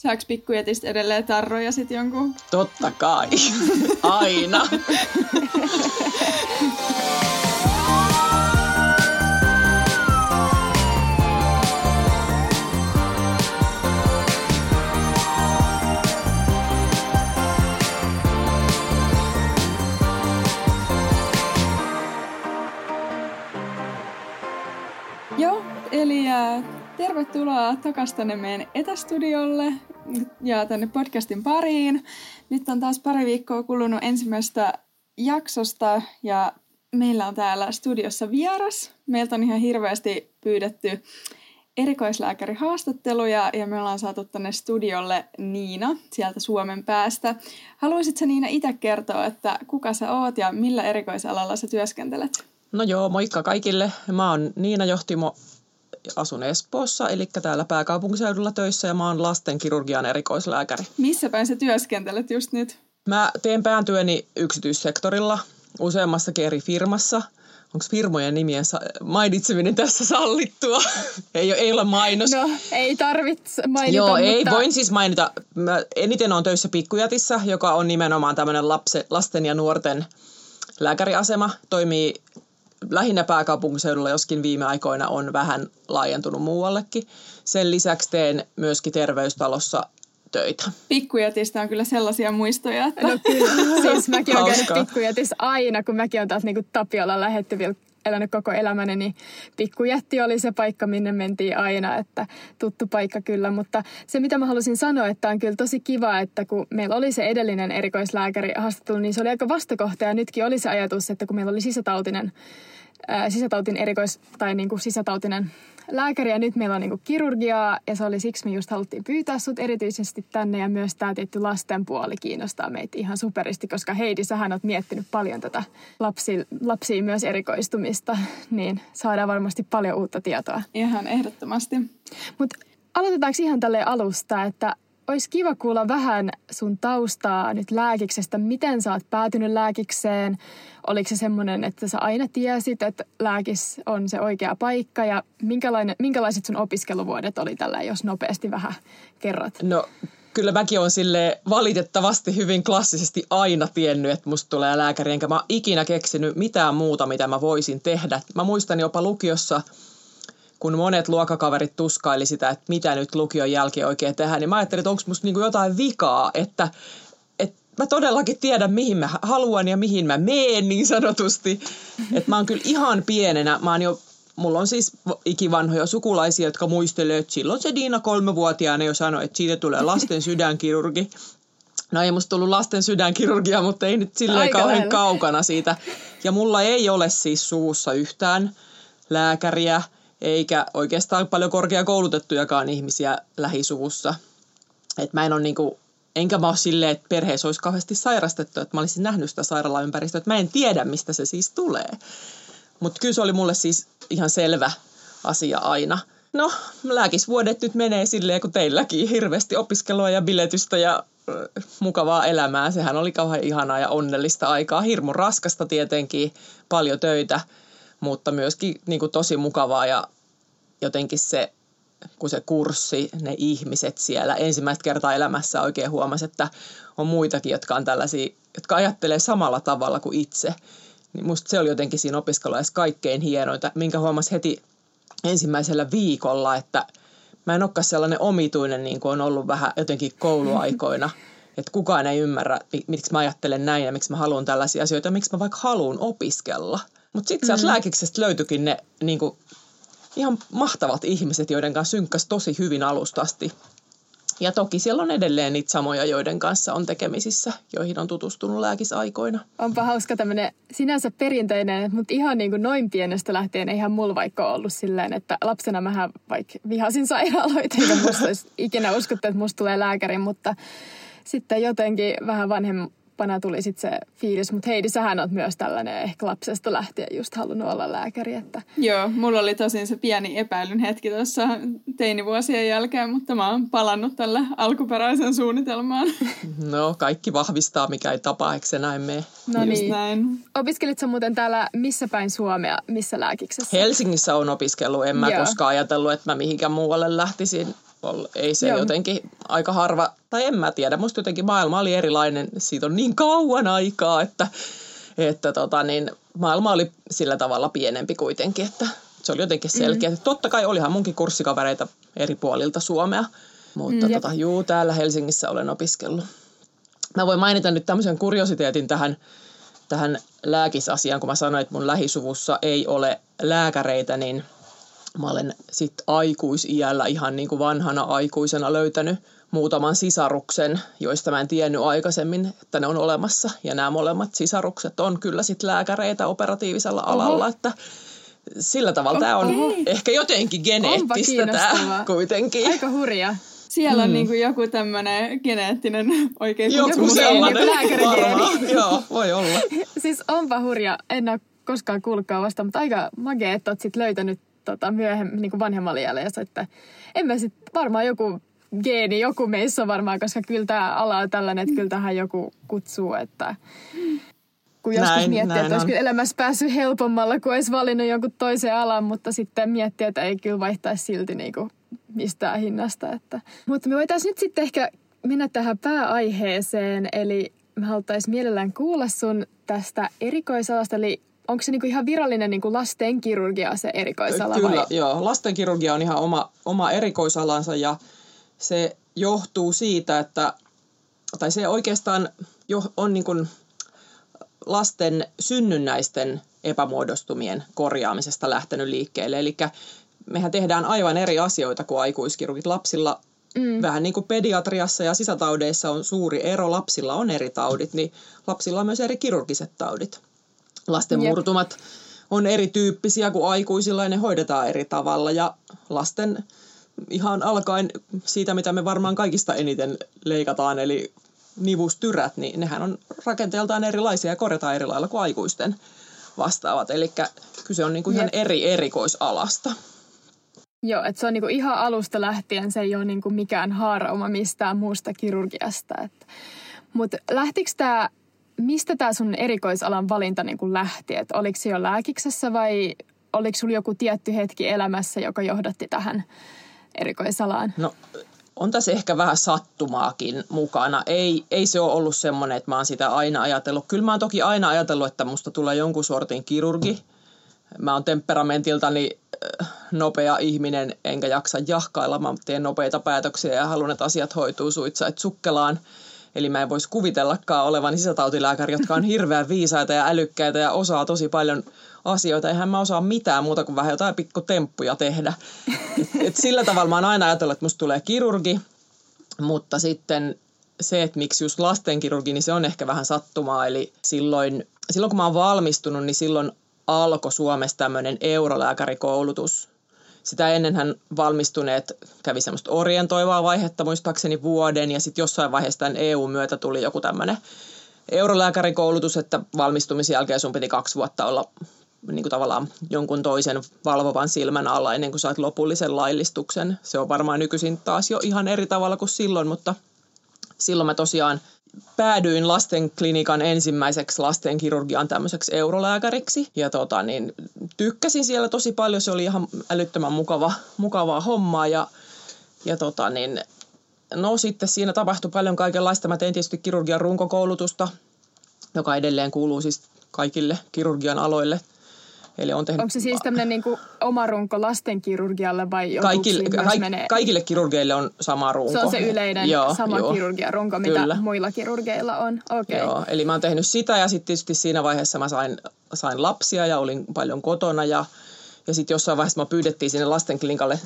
Saaks pikkujätistä edelleen tarroja sit jonkun? Totta kai. Aina. Joo, eli äh, tervetuloa takaisin tänne meidän etästudiolle ja tänne podcastin pariin. Nyt on taas pari viikkoa kulunut ensimmäisestä jaksosta ja meillä on täällä studiossa vieras. Meiltä on ihan hirveästi pyydetty erikoislääkärihaastatteluja ja me ollaan saatu tänne studiolle Niina sieltä Suomen päästä. Haluaisitko Niina itse kertoa, että kuka sä oot ja millä erikoisalalla sä työskentelet? No joo, moikka kaikille. Mä oon Niina Johtimo, asun Espoossa, eli täällä pääkaupunkiseudulla töissä ja mä oon lastenkirurgian erikoislääkäri. Missä päin sä työskentelet just nyt? Mä teen pääntyöni yksityissektorilla useammassakin eri firmassa. Onko firmojen nimien mainitseminen tässä sallittua? ei, ei ole mainos. No, ei tarvitse mainita, Joo, mutta... ei, voin siis mainita. Mä eniten on töissä Pikkujätissä, joka on nimenomaan tämmöinen lapse, lasten ja nuorten lääkäriasema. Toimii lähinnä pääkaupunkiseudulla, joskin viime aikoina on vähän laajentunut muuallekin. Sen lisäksi teen myöskin terveystalossa töitä. Pikkujätistä on kyllä sellaisia muistoja, että... No kyllä, siis mäkin olen käynyt pikkujätissä aina, kun mäkin olen taas niin Tapiolla lähetty vielä elänyt koko elämäni, niin pikkujätti oli se paikka, minne mentiin aina, että tuttu paikka kyllä. Mutta se, mitä mä halusin sanoa, että on kyllä tosi kiva, että kun meillä oli se edellinen erikoislääkäri haastattelu, niin se oli aika vastakohta ja nytkin oli se ajatus, että kun meillä oli sisätautinen, ää, sisätautin erikois, tai niin kuin sisätautinen lääkäri ja nyt meillä on niin kuin kirurgiaa ja se oli siksi me just haluttiin pyytää sut erityisesti tänne ja myös tämä tietty lasten puoli kiinnostaa meitä ihan superisti, koska Heidi, sähän oot miettinyt paljon tätä lapsi, lapsiin myös erikoistumista, niin saadaan varmasti paljon uutta tietoa. Ihan ehdottomasti. Mutta aloitetaanko ihan tälle alusta, että olisi kiva kuulla vähän sun taustaa nyt lääkiksestä. Miten sä oot päätynyt lääkikseen? Oliko se semmoinen, että sä aina tiesit, että lääkis on se oikea paikka? Ja minkälainen, minkälaiset sun opiskeluvuodet oli tällä, jos nopeasti vähän kerrot? No kyllä mäkin on sille valitettavasti hyvin klassisesti aina tiennyt, että musta tulee lääkäri, enkä mä ikinä keksinyt mitään muuta, mitä mä voisin tehdä. Mä muistan jopa lukiossa, kun monet luokkakaverit tuskaili sitä, että mitä nyt lukion jälkeen oikein tehdään, niin mä ajattelin, että onko musta niinku jotain vikaa, että, että mä todellakin tiedän, mihin mä haluan ja mihin mä meen niin sanotusti. Että mä oon kyllä ihan pienenä, mä oon jo Mulla on siis ikivanhoja sukulaisia, jotka muistelee, että silloin se Diina kolmevuotiaana jo sanoi, että siitä tulee lasten sydänkirurgi. No ei musta tullut lasten sydänkirurgia, mutta ei nyt silleen Aika kauhean lähellä. kaukana siitä. Ja mulla ei ole siis suvussa yhtään lääkäriä, eikä oikeastaan paljon korkeakoulutettujakaan ihmisiä lähisuvussa. Et mä en ole niinku, enkä mä ole silleen, että perheessä olisi kauheasti sairastettu, että mä olisin nähnyt sitä sairaalaympäristöä, että mä en tiedä, mistä se siis tulee. Mutta kyllä se oli mulle siis ihan selvä asia aina. No, lääkisvuodet nyt menee silleen kuin teilläkin. Hirveästi opiskelua ja biletystä ja mukavaa elämää. Sehän oli kauhean ihanaa ja onnellista aikaa. Hirmu raskasta tietenkin, paljon töitä, mutta myöskin niin kuin tosi mukavaa ja jotenkin se, kun se kurssi, ne ihmiset siellä ensimmäistä kertaa elämässä oikein huomasi, että on muitakin, jotka on tällaisia, jotka ajattelee samalla tavalla kuin itse. Niin musta se oli jotenkin siinä opiskeluajassa kaikkein hienointa, minkä huomasi heti ensimmäisellä viikolla, että mä en olekaan sellainen omituinen, niin kuin on ollut vähän jotenkin kouluaikoina. Että kukaan ei ymmärrä, mi- miksi mä ajattelen näin ja miksi mä haluan tällaisia asioita, miksi mä vaikka haluan opiskella. Mutta sitten sieltä mm. lääkiksestä löytyikin ne niin kuin, ihan mahtavat ihmiset, joiden kanssa synkkäsi tosi hyvin alusta asti. Ja toki siellä on edelleen niitä samoja, joiden kanssa on tekemisissä, joihin on tutustunut lääkisaikoina. Onpa hauska tämmöinen sinänsä perinteinen, mutta ihan niin kuin noin pienestä lähtien eihän mulla vaikka ollut silleen, että lapsena mähän vaikka vihasin sairaaloita, eikä musta olisi ikinä uskottu, että musta tulee lääkäri, mutta sitten jotenkin vähän vanhempana tuli sitten se fiilis, mutta Heidi, sähän oot myös tällainen ehkä lapsesta lähtien just halunnut olla lääkäri, että Joo, mulla oli tosin se pieni epäilyn hetki tuossa teinivuosien jälkeen, mutta mä oon palannut tälle alkuperäisen suunnitelmaan. No, kaikki vahvistaa, mikä ei tapaa, eikö se näin mene? no Just niin. näin. Opiskelit sä muuten täällä missä päin Suomea, missä lääkiksessä? Helsingissä on opiskellut, en mä Joo. koskaan ajatellut, että mä mihinkään muualle lähtisin. Ei se Joo. jotenkin aika harva, tai en mä tiedä, musta jotenkin maailma oli erilainen, siitä on niin kauan aikaa, että, että tota, niin, maailma oli sillä tavalla pienempi kuitenkin, että se oli jotenkin selkeä. Mm. Totta kai olihan munkin kurssikavereita eri puolilta Suomea, mutta mm, tota, juu, täällä Helsingissä olen opiskellut. Mä voin mainita nyt tämmöisen kuriositeetin tähän, tähän lääkisasiaan, kun mä sanoin, että mun lähisuvussa ei ole lääkäreitä, niin mä olen sitten aikuisiällä ihan niin kuin vanhana aikuisena löytänyt muutaman sisaruksen, joista mä en tiennyt aikaisemmin, että ne on olemassa. Ja nämä molemmat sisarukset on kyllä sitten lääkäreitä operatiivisella alalla, Oho. että sillä tavalla tämä on ehkä jotenkin geneettistä tämä kuitenkin. Aika hurja. Siellä on niinku joku tämmöinen geneettinen oikein Joku sellainen lääkärigeeni. Joo, voi olla. Siis onpa hurja. En ole koskaan kuullutkaan vasta, mutta aika magea, että oot sit löytänyt tota myöhemmin niin vanhemmalla iällä. Ja sä, että en mä sit varmaan joku geeni, joku meissä varmaan, koska kyllä tämä ala on tällainen, että kyllä tähän joku kutsuu, että kun joskus Näin, miettii, näin että olisi kyllä elämässä päässyt helpommalla, kun olisi valinnut jonkun toisen alan, mutta sitten miettii, että ei kyllä vaihtaisi silti niin kuin mistään hinnasta. Että. Mutta me voitaisiin nyt sitten ehkä mennä tähän pääaiheeseen, eli me haluttaisiin mielellään kuulla sun tästä erikoisalasta, eli onko se niinku ihan virallinen niinku lastenkirurgia se erikoisala Kyllä, vai? joo. Lastenkirurgia on ihan oma, oma erikoisalansa ja se johtuu siitä, että, tai se oikeastaan jo, on niin kuin lasten synnynnäisten epämuodostumien korjaamisesta lähtenyt liikkeelle. Eli mehän tehdään aivan eri asioita kuin aikuiskirurgit. Lapsilla Mm. Vähän niin kuin pediatriassa ja sisätaudeissa on suuri ero. Lapsilla on eri taudit, niin lapsilla on myös eri kirurgiset taudit. Lasten Jep. murtumat on erityyppisiä kuin aikuisilla ja ne hoidetaan eri tavalla. Ja lasten ihan alkaen siitä, mitä me varmaan kaikista eniten leikataan, eli nivustyrät, niin nehän on rakenteeltaan erilaisia ja korjataan eri lailla kuin aikuisten vastaavat. Eli kyse on niin kuin ihan Jep. eri erikoisalasta. Joo, että se on niinku ihan alusta lähtien, se ei ole niinku mikään haarauma mistään muusta kirurgiasta. Mutta lähtikö tämä, mistä tämä sun erikoisalan valinta niinku lähti? Et oliko se jo lääkiksessä vai oliko sulla joku tietty hetki elämässä, joka johdatti tähän erikoisalaan? No on tässä ehkä vähän sattumaakin mukana. Ei, ei se ole ollut semmoinen, että mä oon sitä aina ajatellut. Kyllä mä oon toki aina ajatellut, että musta tulee jonkun sortin kirurgi. Mä oon temperamentiltani äh, nopea ihminen, enkä jaksa jahkailla. Mä teen nopeita päätöksiä ja haluan, että asiat hoituu suitsait sukkelaan. Eli mä en voisi kuvitellakaan olevan sisätautilääkäri, jotka on hirveän viisaita ja älykkäitä ja osaa tosi paljon asioita. Eihän mä osaa mitään muuta kuin vähän jotain pikku temppuja tehdä. Et, et sillä tavalla mä oon aina ajatellut, että musta tulee kirurgi, mutta sitten se, että miksi just lastenkirurgi, niin se on ehkä vähän sattumaa. Eli silloin, silloin kun mä oon valmistunut, niin silloin alkoi Suomessa tämmöinen eurolääkärikoulutus. Sitä ennenhän valmistuneet kävi semmoista orientoivaa vaihetta muistaakseni vuoden ja sitten jossain vaiheessa tämän EU-myötä tuli joku tämmöinen eurolääkärikoulutus, että valmistumisen jälkeen sun piti kaksi vuotta olla niin kuin tavallaan jonkun toisen valvovan silmän alla ennen kuin saat lopullisen laillistuksen. Se on varmaan nykyisin taas jo ihan eri tavalla kuin silloin, mutta silloin mä tosiaan päädyin lastenklinikan ensimmäiseksi lastenkirurgian tämmöiseksi eurolääkäriksi. Ja tota, niin, tykkäsin siellä tosi paljon, se oli ihan älyttömän mukava, mukavaa hommaa. Ja, ja tota, niin, no sitten siinä tapahtui paljon kaikenlaista. Mä tein tietysti kirurgian runkokoulutusta, joka edelleen kuuluu siis kaikille kirurgian aloille. Eli on tehnyt Onko se siis tämmöinen niinku oma runko lastenkirurgialle vai joutuuko kaikille, kaik, menee? kaikille kirurgeille on sama runko. Se on se yleinen Joo, sama joo. kirurgian runko, mitä Kyllä. muilla kirurgeilla on. Okei. Joo, eli mä oon tehnyt sitä ja sitten tietysti siinä vaiheessa mä sain, sain lapsia ja olin paljon kotona ja, ja sitten jossain vaiheessa mä pyydettiin sinne lastenklinikalle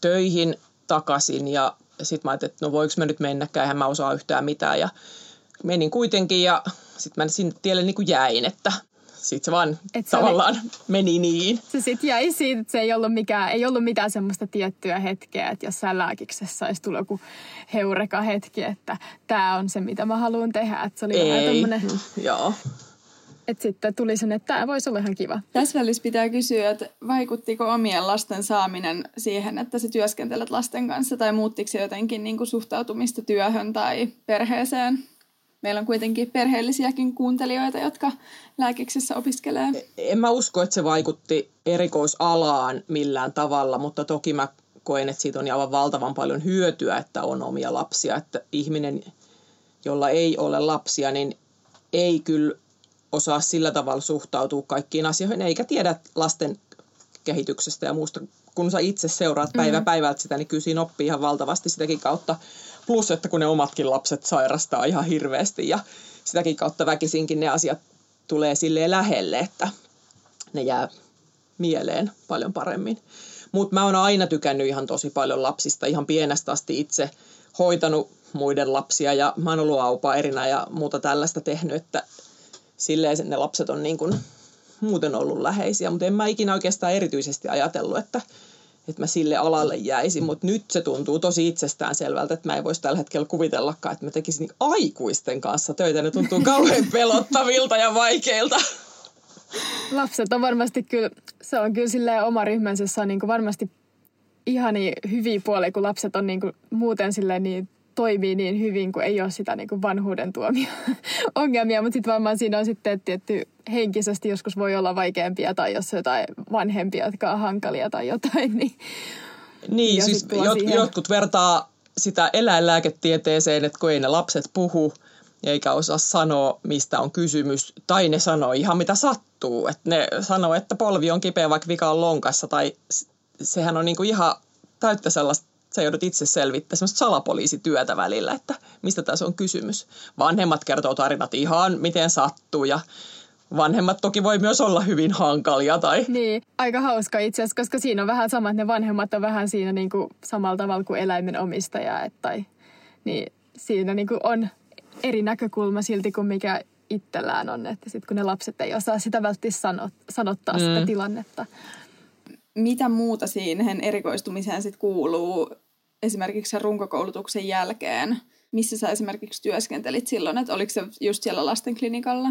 töihin takaisin ja sitten mä ajattelin, että no voiko mä nyt mennäkään, eihän mä osaa yhtään mitään ja menin kuitenkin ja sitten mä sinne tielle niin kuin jäin, että sitten se vaan Et se oli- tavallaan meni niin. Se sitten jäi siitä, että se ei ollut, mikään, ei ollut mitään semmoista tiettyä hetkeä, että jossain lääkiksessä olisi tullut joku heureka hetki, että tämä on se, mitä mä haluan tehdä. Että se oli vähän Ei, tommonen, joo. että sitten tuli sen, että tämä voisi olla ihan kiva. Tässä välissä pitää kysyä, että vaikuttiko omien lasten saaminen siihen, että sä työskentelet lasten kanssa, tai muuttiko se jotenkin niin kuin suhtautumista työhön tai perheeseen? Meillä on kuitenkin perheellisiäkin kuuntelijoita, jotka lääkiksessä opiskelee. en mä usko, että se vaikutti erikoisalaan millään tavalla, mutta toki mä koen, että siitä on aivan valtavan paljon hyötyä, että on omia lapsia. Että ihminen, jolla ei ole lapsia, niin ei kyllä osaa sillä tavalla suhtautua kaikkiin asioihin, eikä tiedä lasten kehityksestä ja muusta. Kun sä itse seuraat päivä mm. päivältä sitä, niin kyllä siinä oppii ihan valtavasti sitäkin kautta. Plus, että kun ne omatkin lapset sairastaa ihan hirveästi ja sitäkin kautta väkisinkin ne asiat tulee sille lähelle, että ne jää mieleen paljon paremmin. Mutta mä oon aina tykännyt ihan tosi paljon lapsista, ihan pienestä asti itse hoitanut muiden lapsia ja mä oon ollut erinä ja muuta tällaista tehnyt, että silleen ne lapset on niin kuin muuten ollut läheisiä, mutta en mä ikinä oikeastaan erityisesti ajatellut, että, että mä sille alalle jäisin, mutta nyt se tuntuu tosi itsestään selvältä, että mä en voisi tällä hetkellä kuvitellakaan, että mä tekisin niin aikuisten kanssa töitä. Ne tuntuu kauhean pelottavilta ja vaikeilta. Lapset on varmasti kyllä, se on kyllä silleen oma ryhmänsä, se on niin kuin varmasti ihani hyviä puolia, kun lapset on niin kuin muuten silleen niin toimii niin hyvin, kun ei ole sitä niin kuin vanhuuden tuomia ongelmia. Mutta sitten varmaan siinä on sitten tietty henkisesti joskus voi olla vaikeampia tai jos jotain vanhempia, jotka on hankalia tai jotain. Niin, niin siis jot, jotkut vertaa sitä eläinlääketieteeseen, että kun ei ne lapset puhu eikä osaa sanoa, mistä on kysymys, tai ne sanoo ihan mitä sattuu. Että ne sanoo, että polvi on kipeä, vaikka vika on lonkassa, tai sehän on niinku ihan täyttä sellaista sä joudut itse selvittämään semmoista salapoliisityötä välillä, että mistä tässä on kysymys. Vanhemmat kertoo tarinat ihan miten sattuu ja vanhemmat toki voi myös olla hyvin hankalia. Tai... Niin, aika hauska itse asiassa, koska siinä on vähän sama, että ne vanhemmat on vähän siinä niin kuin samalla tavalla kuin eläimen omistaja. Että, tai, niin siinä niin kuin on eri näkökulma silti kuin mikä itsellään on, että sitten kun ne lapset ei osaa sitä välttämättä sanottaa mm. sitä tilannetta mitä muuta siihen erikoistumiseen sitten kuuluu esimerkiksi sen runkokoulutuksen jälkeen? Missä sä esimerkiksi työskentelit silloin, että oliko se just siellä lastenklinikalla?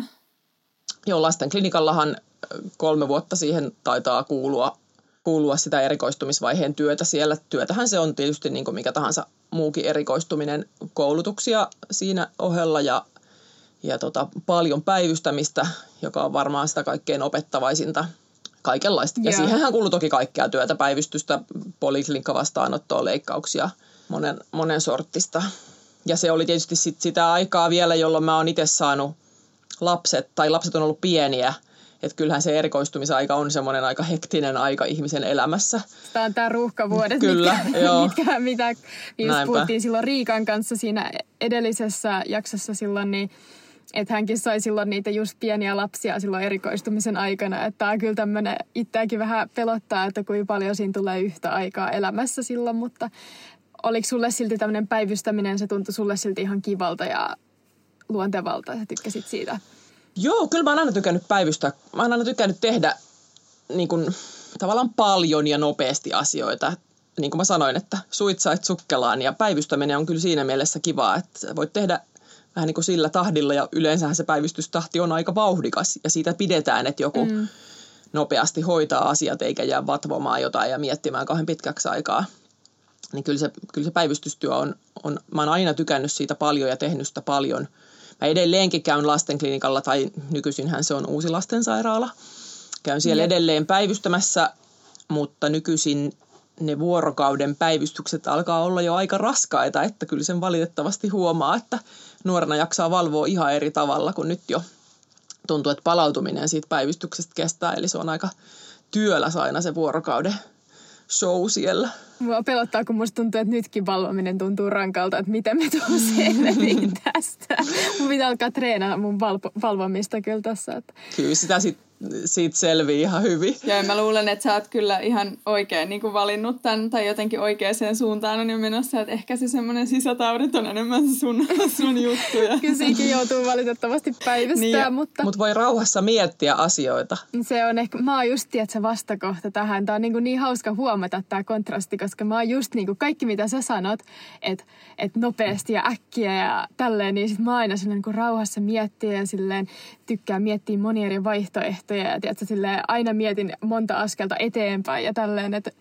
Joo, lastenklinikallahan kolme vuotta siihen taitaa kuulua, kuulua sitä erikoistumisvaiheen työtä siellä. Työtähän se on tietysti niin kuin mikä tahansa muukin erikoistuminen, koulutuksia siinä ohella ja, ja tota, paljon päivystämistä, joka on varmaan sitä kaikkein opettavaisinta kaikenlaista. Ja siihenhän kuuluu toki kaikkea työtä, päivystystä, poliklinikkavastaanottoa, leikkauksia, monen, monen sorttista. Ja se oli tietysti sit sitä aikaa vielä, jolloin mä oon itse saanut lapset, tai lapset on ollut pieniä, että kyllähän se erikoistumisaika on semmoinen aika hektinen aika ihmisen elämässä. Tämä on tämä ruuhkavuodet, Kyllä, mitkä, joo. mitkä, mitä just puhuttiin silloin Riikan kanssa siinä edellisessä jaksossa silloin, niin että hänkin sai silloin niitä just pieniä lapsia silloin erikoistumisen aikana. Että tämä kyllä tämmöinen itseäkin vähän pelottaa, että kuinka paljon siinä tulee yhtä aikaa elämässä silloin, mutta oliko sulle silti tämmöinen päivystäminen, se tuntui sulle silti ihan kivalta ja luontevalta, ja tykkäsit siitä? Joo, kyllä mä oon aina tykännyt päivystää. Mä oon aina tykännyt tehdä niin kuin, tavallaan paljon ja nopeasti asioita. Niin kuin mä sanoin, että suitsait sukkelaan ja päivystäminen on kyllä siinä mielessä kivaa, että voit tehdä vähän niin kuin sillä tahdilla ja yleensähän se päivystystahti on aika vauhdikas ja siitä pidetään, että joku mm. nopeasti hoitaa asiat eikä jää vatvomaan jotain ja miettimään kauhean pitkäksi aikaa. Niin kyllä se, kyllä se päivystystyö on, on, mä oon aina tykännyt siitä paljon ja tehnyt sitä paljon. Mä edelleenkin käyn lastenklinikalla tai nykyisinhän se on uusi lastensairaala. Käyn siellä mm. edelleen päivystämässä, mutta nykyisin ne vuorokauden päivystykset alkaa olla jo aika raskaita, että kyllä sen valitettavasti huomaa, että nuorena jaksaa valvoa ihan eri tavalla kuin nyt jo tuntuu, että palautuminen siitä päivystyksestä kestää, eli se on aika työläs aina se vuorokauden show siellä. Mua pelottaa, kun musta tuntuu, että nytkin valvominen tuntuu rankalta, että miten me tuun selviin tästä. Mun pitää alkaa treenaa mun valvo- valvomista kyllä tässä. Että. Kyllä sitä sitten siitä selvii ihan hyvin. Ja mä luulen, että sä oot kyllä ihan oikein niin kuin valinnut tämän tai jotenkin oikeaan suuntaan on jo menossa, että ehkä se semmoinen sisätaudit on enemmän sun, sun juttuja. kyllä siinkin joutuu valitettavasti päivystämään, niin, mutta... Mutta voi rauhassa miettiä asioita. Se on ehkä, mä oon just se vastakohta tähän. Tämä on niin, kuin niin hauska huomata tämä kontrasti, koska mä oon just niin kuin kaikki mitä sä sanot, että et nopeasti ja äkkiä ja tälleen, niin sit mä aina niin kuin rauhassa miettiä ja silleen tykkää miettiä monia eri vaihtoehtoja ja tiedätkö, silleen, aina mietin monta askelta eteenpäin ja tälleen, että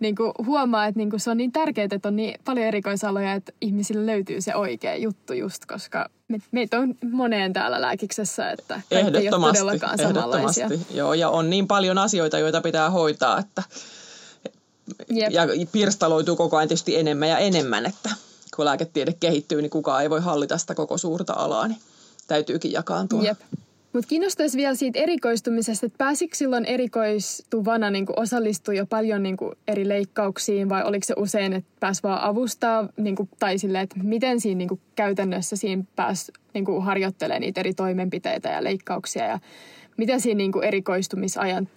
niin kuin huomaa, että niin kuin se on niin tärkeää, että on niin paljon erikoisaloja, että ihmisille löytyy se oikea juttu just, koska me, meitä on moneen täällä lääkiksessä, että kaikki ei ole todellakaan samanlaisia. Joo, ja on niin paljon asioita, joita pitää hoitaa, että Jep. ja pirstaloituu koko ajan tietysti enemmän ja enemmän, että kun lääketiede kehittyy, niin kukaan ei voi hallita sitä koko suurta alaa, niin täytyykin jakaantua. Jep. Mutta kiinnostaisi vielä siitä erikoistumisesta, että pääsikö silloin erikoistuvana niin osallistua jo paljon niin eri leikkauksiin vai oliko se usein, että pääsi vaan avustaa niin kuin, tai silleen, että miten siinä niin käytännössä siinä pääsi niin harjoittelemaan niitä eri toimenpiteitä ja leikkauksia ja mitä siinä niin erikoistumisajan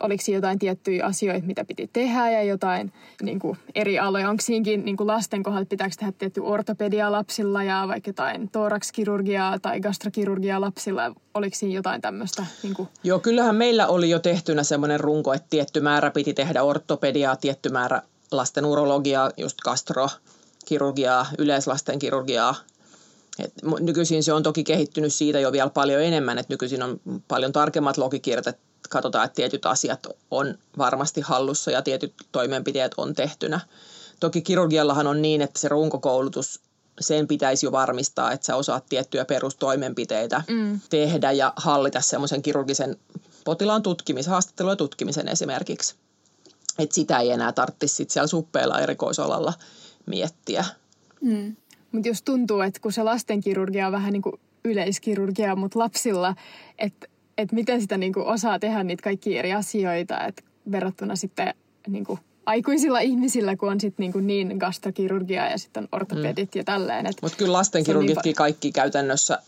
oliko jotain tiettyjä asioita, mitä piti tehdä ja jotain niin kuin eri aloja. Onko siinäkin niin kuin lasten kohdalla, pitääkö tehdä tietty ortopedia lapsilla ja vaikka jotain thoraxkirurgiaa tai gastrokirurgiaa lapsilla? Oliko siinä jotain tämmöistä? Niin kuin? Joo, kyllähän meillä oli jo tehtynä semmoinen runko, että tietty määrä piti tehdä ortopediaa, tietty määrä lasten urologiaa, just gastrokirurgiaa, yleislasten kirurgiaa, et nykyisin se on toki kehittynyt siitä jo vielä paljon enemmän, että nykyisin on paljon tarkemmat logikirjat, katsotaan, että tietyt asiat on varmasti hallussa ja tietyt toimenpiteet on tehtynä. Toki kirurgiallahan on niin, että se runkokoulutus, sen pitäisi jo varmistaa, että sä osaat tiettyjä perustoimenpiteitä mm. tehdä ja hallita semmoisen kirurgisen potilaan tutkimisen, haastattelun ja tutkimisen esimerkiksi. Että sitä ei enää tarvitsisi sit siellä suppeilla erikoisalalla miettiä. Mm. Mutta jos tuntuu, että kun se lastenkirurgia on vähän niin kuin yleiskirurgia, mutta lapsilla, että että miten sitä niin kuin osaa tehdä niitä kaikki eri asioita, että verrattuna sitten niin kuin aikuisilla ihmisillä, kun on sitten niin, niin gastrokirurgia ja sitten ortopedit mm. ja tälleen. Mutta kyllä lastenkirurgitkin niin kaikki käytännössä,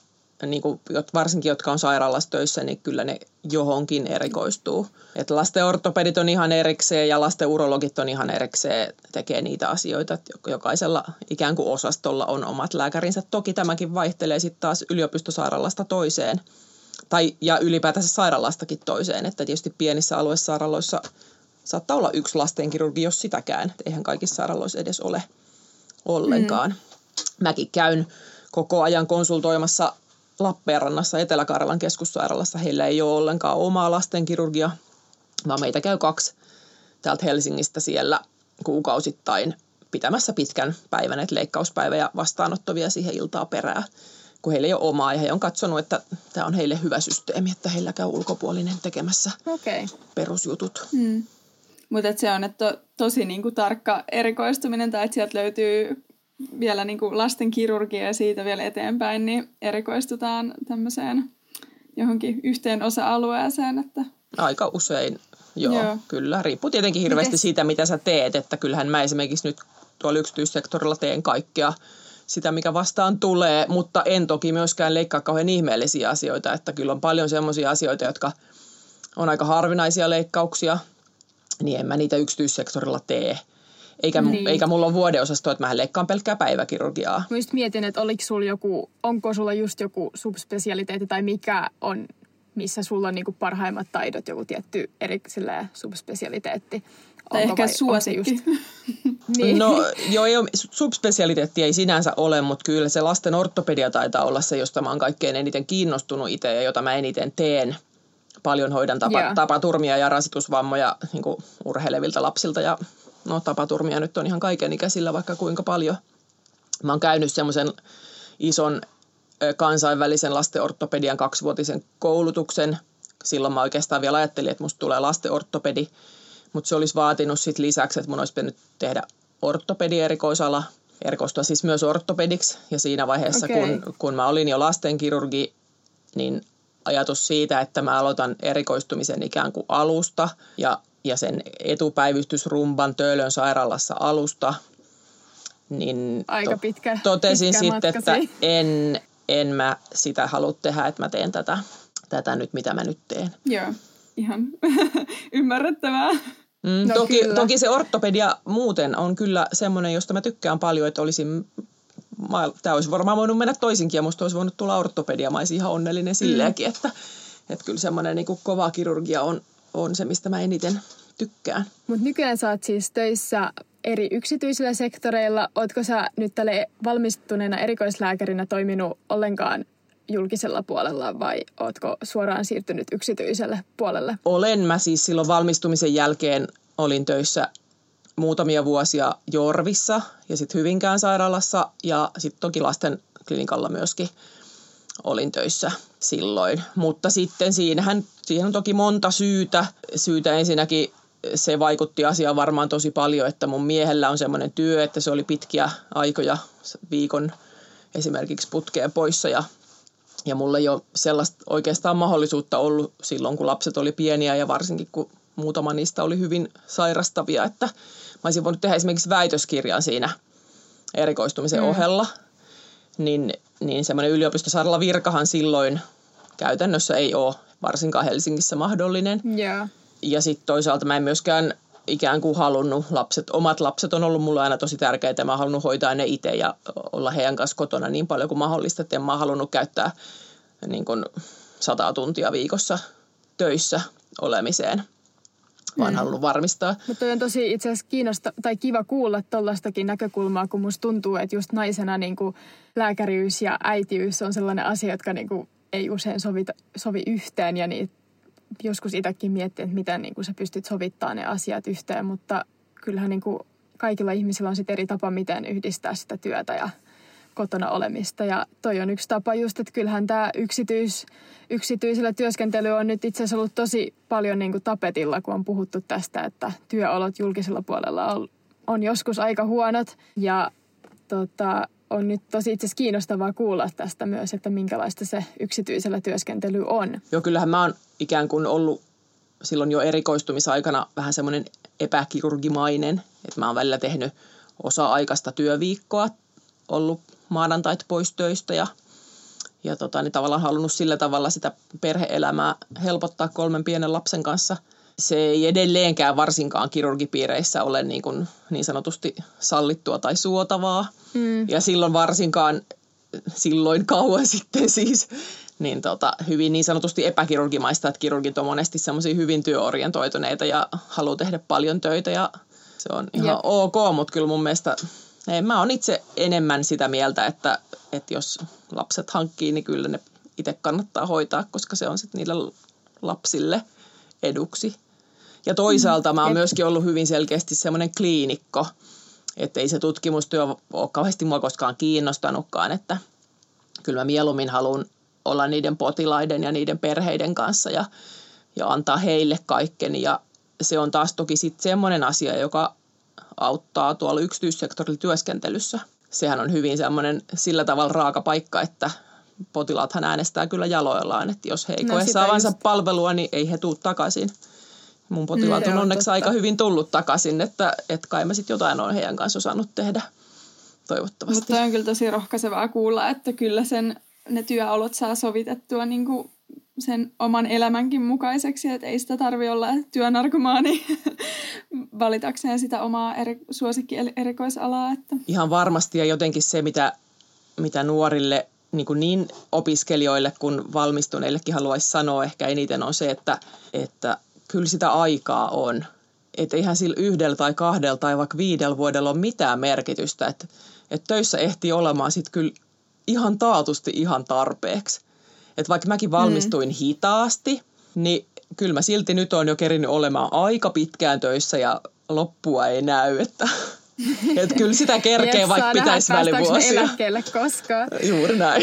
niin kuin, varsinkin jotka on sairaalassa töissä, niin kyllä ne johonkin erikoistuu. Et lasten ortopedit on ihan erikseen ja lasten urologit on ihan erikseen, tekee niitä asioita. Et jokaisella ikään kuin osastolla on omat lääkärinsä. Toki tämäkin vaihtelee sitten taas yliopistosairaalasta toiseen tai, ja ylipäätänsä sairaalastakin toiseen. Että tietysti pienissä aluesairaaloissa saattaa olla yksi lastenkirurgi, jos sitäkään. Että eihän kaikissa sairaaloissa edes ole ollenkaan. Mm. Mäkin käyn koko ajan konsultoimassa Lappeenrannassa Etelä-Karjalan keskussairaalassa. Heillä ei ole ollenkaan omaa lastenkirurgia, vaan meitä käy kaksi täältä Helsingistä siellä kuukausittain pitämässä pitkän päivän, että leikkauspäivä ja vastaanottavia siihen iltaa perään kun heillä ei ole omaa ja he on katsonut, että tämä on heille hyvä systeemi, että heillä käy ulkopuolinen tekemässä okay. perusjutut. Hmm. Mutta se on että to, tosi niinku tarkka erikoistuminen tai että sieltä löytyy vielä niinku lasten kirurgia ja siitä vielä eteenpäin, niin erikoistutaan tämmöiseen johonkin yhteen osa-alueeseen. Että... Aika usein, joo, joo. kyllä. Riippuu tietenkin hirveästi Mites? siitä, mitä sä teet. Että kyllähän mä esimerkiksi nyt tuolla yksityissektorilla teen kaikkea sitä, mikä vastaan tulee, mutta en toki myöskään leikkaa kauhean ihmeellisiä asioita, että kyllä on paljon sellaisia asioita, jotka on aika harvinaisia leikkauksia, niin en mä niitä yksityissektorilla tee. Eikä, niin. eikä mulla ole vuodeosasto, että mä leikkaan pelkkää päiväkirurgiaa. Mä just mietin, että oliko sulla joku, onko sulla just joku subspesialiteetti tai mikä on, missä sulla on niinku parhaimmat taidot, joku tietty eri subspesialiteetti. Tai ehkä suosikki. Just... niin. No joo, ei ole, subspesialiteetti ei sinänsä ole, mutta kyllä se lasten ortopedia taitaa olla se, josta mä oon kaikkein eniten kiinnostunut itse ja jota mä eniten teen. Paljon hoidan tapa, yeah. tapaturmia ja rasitusvammoja niin urheilevilta lapsilta ja no tapaturmia nyt on ihan kaiken ikäisillä vaikka kuinka paljon. Mä oon käynyt semmoisen ison kansainvälisen lastenortopedian kaksivuotisen koulutuksen. Silloin mä oikeastaan vielä ajattelin, että musta tulee lastenortopedi mutta se olisi vaatinut sit lisäksi, että mun olisi pitänyt tehdä ortopedi-erikoisala, erikoistua siis myös ortopediksi. Ja siinä vaiheessa, okay. kun, kun mä olin jo lastenkirurgi, niin ajatus siitä, että mä aloitan erikoistumisen ikään kuin alusta ja, ja sen etupäivystysrumban Töölön sairaalassa alusta, niin Aika pitkä, totesin pitkä sitten, että en, en mä sitä halua tehdä, että mä teen tätä, tätä nyt, mitä mä nyt teen. Joo, ihan ymmärrettävää. Mm, no toki, toki se ortopedia muuten on kyllä semmoinen, josta mä tykkään paljon, että olisin, tämä olisi varmaan voinut mennä toisinkin ja musta olisi voinut tulla ortopedia, mä olisin ihan onnellinen silleenkin, mm. että, että kyllä semmoinen niin kova kirurgia on, on se, mistä mä eniten tykkään. Mutta nykyään sä oot siis töissä eri yksityisillä sektoreilla. Ootko sä nyt tälle valmistuneena erikoislääkärinä toiminut ollenkaan julkisella puolella vai ootko suoraan siirtynyt yksityiselle puolelle? Olen. Mä siis silloin valmistumisen jälkeen olin töissä muutamia vuosia Jorvissa ja sitten Hyvinkään sairaalassa ja sitten toki lasten klinikalla myöskin olin töissä silloin. Mutta sitten siinähän, siihen on toki monta syytä. Syytä ensinnäkin se vaikutti asiaan varmaan tosi paljon, että mun miehellä on semmoinen työ, että se oli pitkiä aikoja viikon esimerkiksi putkeen poissa ja, ja mulla ei ole sellaista oikeastaan mahdollisuutta ollut silloin, kun lapset oli pieniä ja varsinkin kun muutama niistä oli hyvin sairastavia, että mä olisin voinut tehdä esimerkiksi väitöskirjan siinä erikoistumisen mm. ohella, niin, niin semmoinen yliopistosairaala virkahan silloin käytännössä ei ole varsinkaan Helsingissä mahdollinen. Yeah. Ja sitten toisaalta mä en myöskään ikään kuin halunnut lapset, omat lapset on ollut mulle aina tosi tärkeitä. Mä oon halunnut hoitaa ne itse ja olla heidän kanssa kotona niin paljon kuin mahdollista. Että en mä halunnut käyttää niin kuin sata tuntia viikossa töissä olemiseen vaan mm. halunnut varmistaa. Mutta on tosi itse asiassa kiinnosta, tai kiva kuulla tuollaistakin näkökulmaa, kun musta tuntuu, että just naisena niin kuin lääkäriys ja äitiys on sellainen asia, jotka niin kuin ei usein sovi, sovi yhteen ja niitä joskus itsekin miettii, että miten niin kuin sä pystyt sovittamaan ne asiat yhteen, mutta kyllähän niin kuin kaikilla ihmisillä on sitten eri tapa, miten yhdistää sitä työtä ja kotona olemista. Ja toi on yksi tapa just, että kyllähän tämä yksityis, yksityisellä työskentely on nyt itse asiassa ollut tosi paljon niin kuin tapetilla, kun on puhuttu tästä, että työolot julkisella puolella on, on joskus aika huonot. Ja tota, on nyt tosi itse asiassa kiinnostavaa kuulla tästä myös, että minkälaista se yksityisellä työskentely on. Joo, kyllähän mä oon ikään kuin ollut silloin jo erikoistumisaikana vähän semmoinen epäkirurgimainen, että mä oon välillä tehnyt osa-aikaista työviikkoa, ollut maanantait pois töistä ja, ja tota, niin tavallaan halunnut sillä tavalla sitä perheelämää helpottaa kolmen pienen lapsen kanssa. Se ei edelleenkään varsinkaan kirurgipiireissä ole niin, kuin niin sanotusti sallittua tai suotavaa. Mm. Ja silloin varsinkaan, silloin kauan sitten siis, niin tota, hyvin niin sanotusti epäkirurgimaista, että kirurgit on monesti semmoisia hyvin työorientoituneita ja haluaa tehdä paljon töitä ja se on ihan Jep. ok, mutta kyllä mun mielestä ei, mä oon itse enemmän sitä mieltä, että, että jos lapset hankkii, niin kyllä ne itse kannattaa hoitaa, koska se on sitten niille lapsille eduksi. Ja toisaalta mä oon myöskin ollut hyvin selkeästi semmoinen kliinikko, että ei se tutkimustyö ole kauheasti mua koskaan kiinnostanutkaan, että kyllä mä mieluummin haluan olla niiden potilaiden ja niiden perheiden kanssa ja, ja antaa heille kaikkeni. Ja se on taas toki sitten semmoinen asia, joka auttaa tuolla yksityissektorilla työskentelyssä. Sehän on hyvin semmoinen sillä tavalla raaka paikka, että potilaathan äänestää kyllä jaloillaan, että jos he ei no, koe saavansa just... palvelua, niin ei he tule takaisin. Mun potilaat on onneksi totta. aika hyvin tullut takaisin, että, että kai mä sitten jotain on heidän kanssa osannut tehdä toivottavasti. Mutta on kyllä tosi rohkaisevaa kuulla, että kyllä sen, ne työolot saa sovitettua niin kuin sen oman elämänkin mukaiseksi, että ei sitä tarvi olla työnarkomaani valitakseen sitä omaa eri, suosikki erikoisalaa. Että. Ihan varmasti ja jotenkin se, mitä, mitä nuorille niin, kuin niin opiskelijoille kuin valmistuneillekin haluaisi sanoa ehkä eniten on se, että, että kyllä sitä aikaa on. Että eihän sillä yhdellä tai kahdella tai vaikka viidellä vuodella ole mitään merkitystä. Että, että töissä ehtii olemaan sitten kyllä ihan taatusti ihan tarpeeksi. Että vaikka mäkin valmistuin mm. hitaasti, niin kyllä mä silti nyt on jo kerinyt olemaan aika pitkään töissä ja loppua ei näy, että että kyllä sitä kerkee, vaikka pitäisi välivuosia. eläkkeelle koskaan. Juuri näin.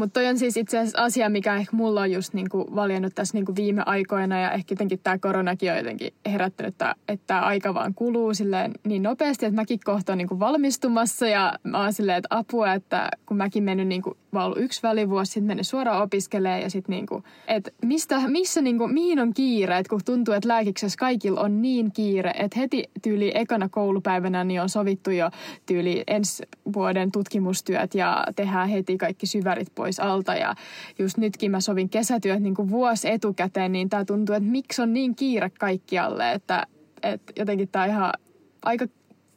Mutta toi on siis itse asiassa asia, mikä ehkä mulla on just niinku valjennut tässä niinku viime aikoina ja ehkä jotenkin tämä koronakin on jotenkin herättänyt, että tämä aika vaan kuluu silleen niin nopeasti, että mäkin kohta on niinku valmistumassa ja mä oon silleen, että apua, että kun mäkin mennyt niinku, vaan ollut yksi välivuosi, sitten mennyt suoraan opiskelemaan ja sitten niinku, että mistä, missä niinku, mihin on kiire, että kun tuntuu, että lääkiksessä kaikilla on niin kiire, että heti tyyli ekana koulupäivänä niin on sovittu jo tyyli ensi vuoden tutkimustyöt ja tehdään heti kaikki syvärit pois pois alta. Ja just nytkin mä sovin kesätyöt niin kuin vuosi etukäteen, niin tämä tuntuu, että miksi on niin kiire kaikkialle, että, että jotenkin tämä ihan aika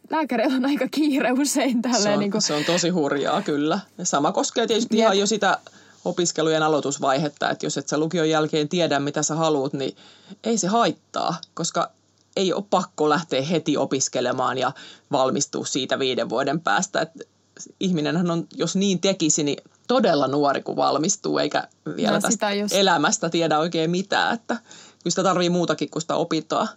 lääkäreillä on aika kiire usein tälleen. Se on, niin kuin... se on tosi hurjaa kyllä. Ja sama koskee tietysti Jep. ihan jo sitä opiskelujen aloitusvaihetta, että jos et sä lukion jälkeen tiedä, mitä sä haluat, niin ei se haittaa, koska ei ole pakko lähteä heti opiskelemaan ja valmistua siitä viiden vuoden päästä. Et ihminenhän on, jos niin tekisi, niin todella nuori, kun valmistuu, eikä vielä no, tästä just... elämästä tiedä oikein mitään. Että kyllä sitä tarvii muutakin kuin sitä opintoa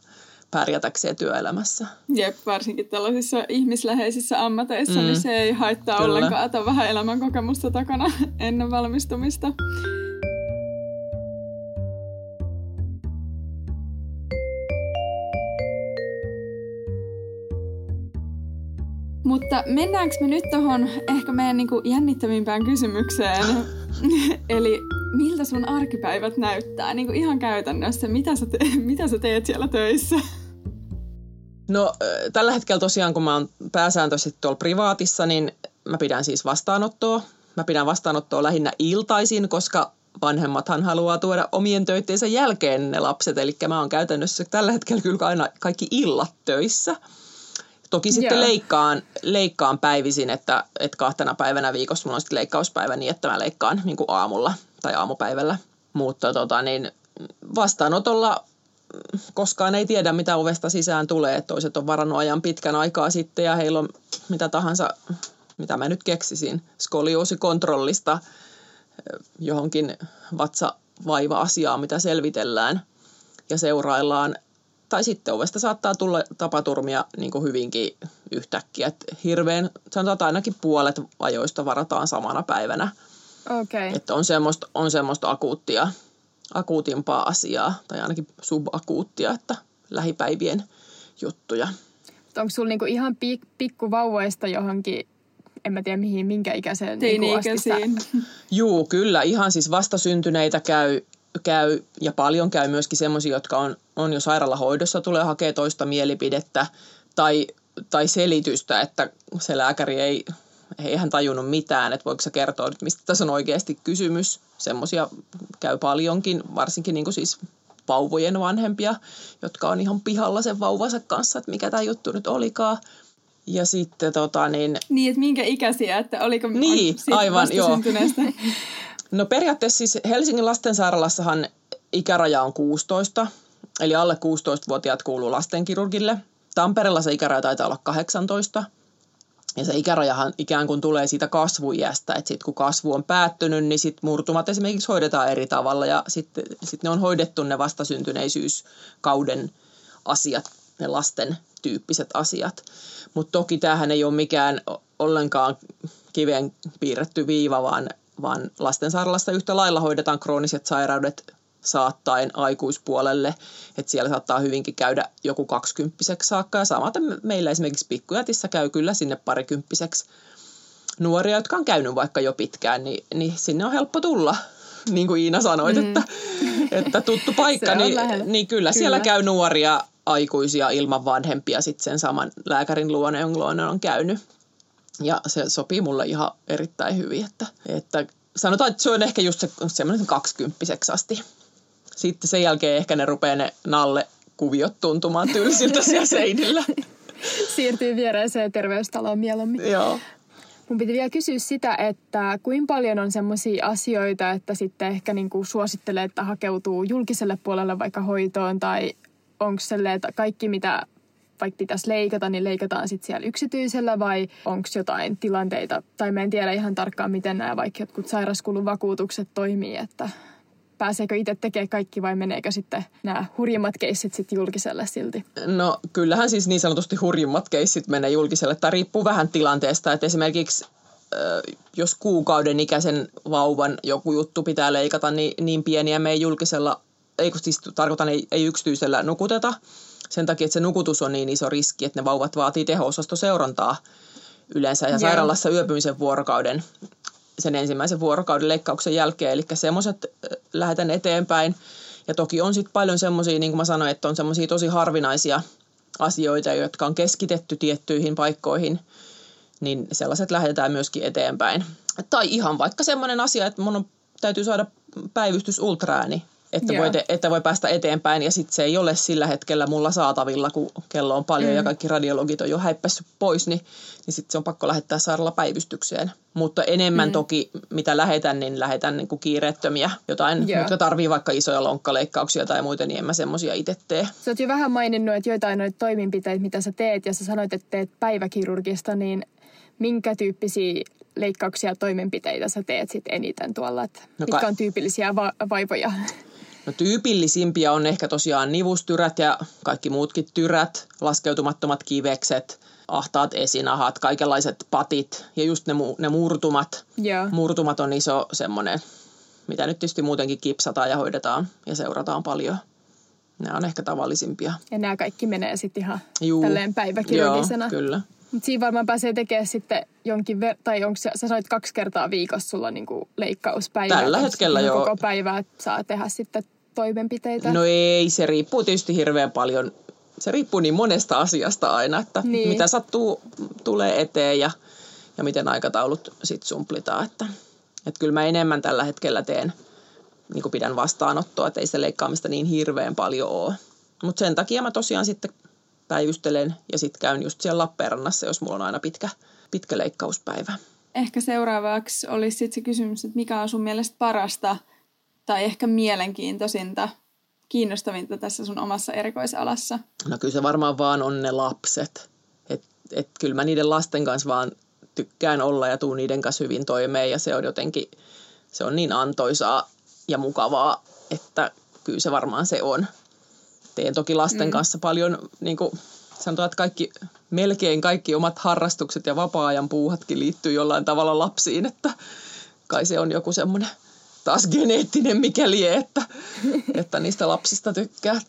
pärjätäkseen työelämässä. Jep, varsinkin tällaisissa ihmisläheisissä ammateissa, mm. niin se ei haittaa Kyllä. ollenkaan, että vähän elämänkokemusta takana ennen valmistumista. Mutta mennäänkö me nyt tuohon ehkä meidän niinku jännittävimpään kysymykseen? Eli miltä sun arkipäivät näyttää niinku ihan käytännössä? Mitä sä, te- mitä sä teet siellä töissä? No tällä hetkellä tosiaan, kun mä oon pääsääntöisesti tuolla privaatissa, niin mä pidän siis vastaanottoa. Mä pidän vastaanottoa lähinnä iltaisin, koska vanhemmathan haluaa tuoda omien töitteensä jälkeen ne lapset. Eli mä oon käytännössä tällä hetkellä kyllä aina kaikki illat töissä. Toki sitten leikkaan, leikkaan päivisin, että, että kahtena päivänä viikossa mulla on sitten leikkauspäivä niin, että mä leikkaan niin kuin aamulla tai aamupäivällä. Mutta tota, niin vastaanotolla koskaan ei tiedä, mitä ovesta sisään tulee. Toiset on varannut ajan pitkän aikaa sitten ja heillä on mitä tahansa, mitä mä nyt keksisin, skolioosikontrollista johonkin vatsavaiva-asiaan, mitä selvitellään ja seuraillaan. Tai sitten ovesta saattaa tulla tapaturmia niin kuin hyvinkin yhtäkkiä. Et hirveän, sanotaan, että ainakin puolet ajoista varataan samana päivänä. Okay. Että on semmoista, on semmoista akuuttia akuutimpaa asiaa, tai ainakin subakuuttia, että lähipäivien juttuja. Onko sulla niinku ihan pik- pikkuvauvoista johonkin, en mä tiedä mihin, minkä ikäiseen Teini-ikäisiin. Niinku Juu, kyllä. Ihan siis vastasyntyneitä käy, käy ja paljon käy myöskin semmoisia, jotka on, on jo sairaalahoidossa, tulee hakea toista mielipidettä tai, tai selitystä, että se lääkäri ei he eihän tajunnut mitään, että voiko se kertoa että mistä tässä on oikeasti kysymys. Semmoisia käy paljonkin, varsinkin niin kuin siis vauvojen vanhempia, jotka on ihan pihalla sen vauvansa kanssa, että mikä tämä juttu nyt olikaan. Ja sitten tota niin... Niin, että minkä ikäisiä, että oliko niin, aivan, joo. No periaatteessa siis Helsingin lastensairaalassahan ikäraja on 16, eli alle 16-vuotiaat kuuluu lastenkirurgille. Tampereella se ikäraja taitaa olla 18. Ja se ikärajahan ikään kuin tulee siitä kasvuiästä, että sitten kun kasvu on päättynyt, niin sitten murtumat esimerkiksi hoidetaan eri tavalla ja sitten sit ne on hoidettu ne vastasyntyneisyys-kauden asiat, ne lasten tyyppiset asiat. Mutta toki tämähän ei ole mikään ollenkaan kiveen piirretty viiva, vaan, vaan lastensairaalassa yhtä lailla hoidetaan krooniset sairaudet saattaen aikuispuolelle, että siellä saattaa hyvinkin käydä joku kaksikymppiseksi saakka ja samaten meillä esimerkiksi pikkujätissä käy kyllä sinne parikymppiseksi nuoria, jotka on käynyt vaikka jo pitkään, niin, niin sinne on helppo tulla, niin kuin Iina sanoit, mm. että, että tuttu paikka, niin, niin kyllä, kyllä siellä käy nuoria aikuisia ilman vanhempia sitten sen saman lääkärin luonne, jonka on käynyt. Ja se sopii mulle ihan erittäin hyvin, että, että sanotaan, että se on ehkä just se, semmoinen kaksikymppiseksi asti sitten sen jälkeen ehkä ne rupeaa ne nalle kuviot tuntumaan tylsiltä siellä seinillä. Siirtyy viereiseen terveystaloon mieluummin. Joo. Mun piti vielä kysyä sitä, että kuinka paljon on semmoisia asioita, että sitten ehkä niinku suosittelee, että hakeutuu julkiselle puolelle vaikka hoitoon tai onko se, että kaikki mitä vaikka pitäisi leikata, niin leikataan sitten siellä yksityisellä vai onko jotain tilanteita, tai mä en tiedä ihan tarkkaan, miten nämä vaikka jotkut sairaskuluvakuutukset toimii, että pääseekö itse tekemään kaikki vai meneekö sitten nämä hurjimmat keissit sitten julkiselle silti? No kyllähän siis niin sanotusti hurjimmat keissit menee julkiselle. Tämä riippuu vähän tilanteesta, että esimerkiksi jos kuukauden ikäisen vauvan joku juttu pitää leikata, niin, niin pieniä me ei julkisella, ei siis tarkoitan, ei, ei yksityisellä nukuteta. Sen takia, että se nukutus on niin iso riski, että ne vauvat vaatii teho-osastoseurantaa yleensä ja sairaalassa yöpymisen vuorokauden sen ensimmäisen vuorokauden leikkauksen jälkeen. Eli semmoiset lähetän eteenpäin. Ja toki on sitten paljon semmoisia, niin kuin mä sanoin, että on semmoisia tosi harvinaisia asioita, jotka on keskitetty tiettyihin paikkoihin, niin sellaiset lähetetään myöskin eteenpäin. Tai ihan vaikka semmoinen asia, että mun on, täytyy saada päivystys ultraääni että, voi, että voi päästä eteenpäin ja sitten se ei ole sillä hetkellä mulla saatavilla, kun kello on paljon mm. ja kaikki radiologit on jo häippässyt pois, niin, niin sitten se on pakko lähettää päivystykseen. Mutta enemmän mm. toki, mitä lähetän, niin lähetän niin kuin kiireettömiä jotain, yeah. jotka tarvii vaikka isoja lonkkaleikkauksia tai muita, niin en mä semmoisia itse tee. Sä oot jo vähän maininnut, että joitain noita toimenpiteitä, mitä sä teet, ja sä sanoit, että teet päiväkirurgista, niin minkä tyyppisiä leikkauksia ja toimenpiteitä sä teet sitten eniten tuolla? Että no mitkä on tyypillisiä va- vaivoja? No tyypillisimpiä on ehkä tosiaan nivustyrät ja kaikki muutkin tyrät, laskeutumattomat kivekset, ahtaat esinahat, kaikenlaiset patit ja just ne, ne murtumat. Yeah. Murtumat on iso semmoinen, mitä nyt tietysti muutenkin kipsataan ja hoidetaan ja seurataan paljon. Nämä on ehkä tavallisimpia. Ja nämä kaikki menee sitten ihan Juu. tälleen päiväkirurgisena. Joo, kyllä. Mutta siinä varmaan pääsee tekemään sitten jonkin, ver- tai onko sä, sä sanoit kaksi kertaa viikossa sulla niinku leikkauspäivä? Tällä hetkellä joo. Koko päivää saa tehdä sitten toimenpiteitä. No ei, se riippuu tietysti hirveän paljon. Se riippuu niin monesta asiasta aina, että Niin. mitä sattuu, tulee eteen ja, ja miten aikataulut sitten sumplitaan. Että, että kyllä mä enemmän tällä hetkellä teen, niin kuin pidän vastaanottoa, että ei se leikkaamista niin hirveän paljon ole. Mutta sen takia mä tosiaan sitten päivystelen ja sitten käyn just siellä Lappeenrannassa, jos mulla on aina pitkä, pitkä leikkauspäivä. Ehkä seuraavaksi olisi sitten se kysymys, että mikä on sun mielestä parasta tai ehkä mielenkiintoisinta, kiinnostavinta tässä sun omassa erikoisalassa? No kyllä se varmaan vaan on ne lapset. Et, et kyllä mä niiden lasten kanssa vaan tykkään olla ja tuun niiden kanssa hyvin toimeen ja se on jotenkin, se on niin antoisaa ja mukavaa, että kyllä se varmaan se on. Teen toki lasten mm. kanssa paljon, niin kuin sanotaan, että kaikki, melkein kaikki omat harrastukset ja vapaa-ajan puuhatkin liittyy jollain tavalla lapsiin, että kai se on joku semmoinen taas geneettinen mikäli, että, että niistä lapsista tykkää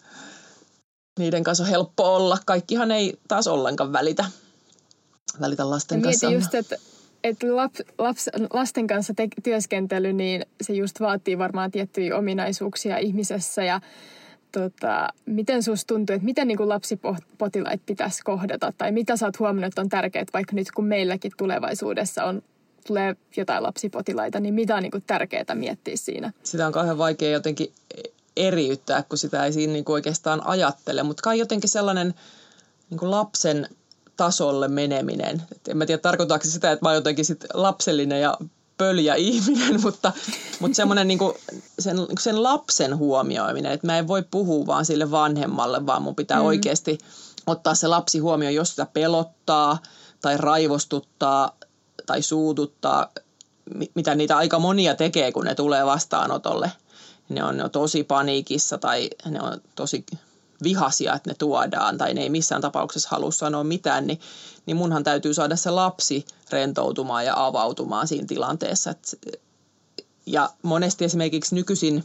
niiden kanssa on helppo olla. Kaikkihan ei taas ollenkaan välitä, välitä lasten kanssa. mieti just, että että lap, laps, lasten kanssa te, työskentely, niin se just vaatii varmaan tiettyjä ominaisuuksia ihmisessä ja tota, miten susta tuntuu, että miten niin kuin pitäisi kohdata tai mitä sä oot huomannut, että on tärkeää, vaikka nyt kun meilläkin tulevaisuudessa on tulee jotain lapsipotilaita, niin mitä on niin kuin tärkeää miettiä siinä? Sitä on kauhean vaikea jotenkin eriyttää, kun sitä ei siinä niin kuin oikeastaan ajattele, mutta kai jotenkin sellainen niin kuin lapsen tasolle meneminen. Et en mä tiedä, tarkoittaako se sitä, että mä oon jotenkin sit lapsellinen ja pöljä ihminen, mutta, mutta semmoinen niin sen, sen lapsen huomioiminen, että mä en voi puhua vaan sille vanhemmalle, vaan mun pitää mm. oikeasti ottaa se lapsi huomioon, jos sitä pelottaa tai raivostuttaa tai suututtaa, mitä niitä aika monia tekee, kun ne tulee vastaanotolle. Ne on, ne on tosi paniikissa tai ne on tosi vihasia, että ne tuodaan tai ne ei missään tapauksessa halua sanoa mitään, niin, niin munhan täytyy saada se lapsi rentoutumaan ja avautumaan siinä tilanteessa. Et, ja monesti esimerkiksi nykyisin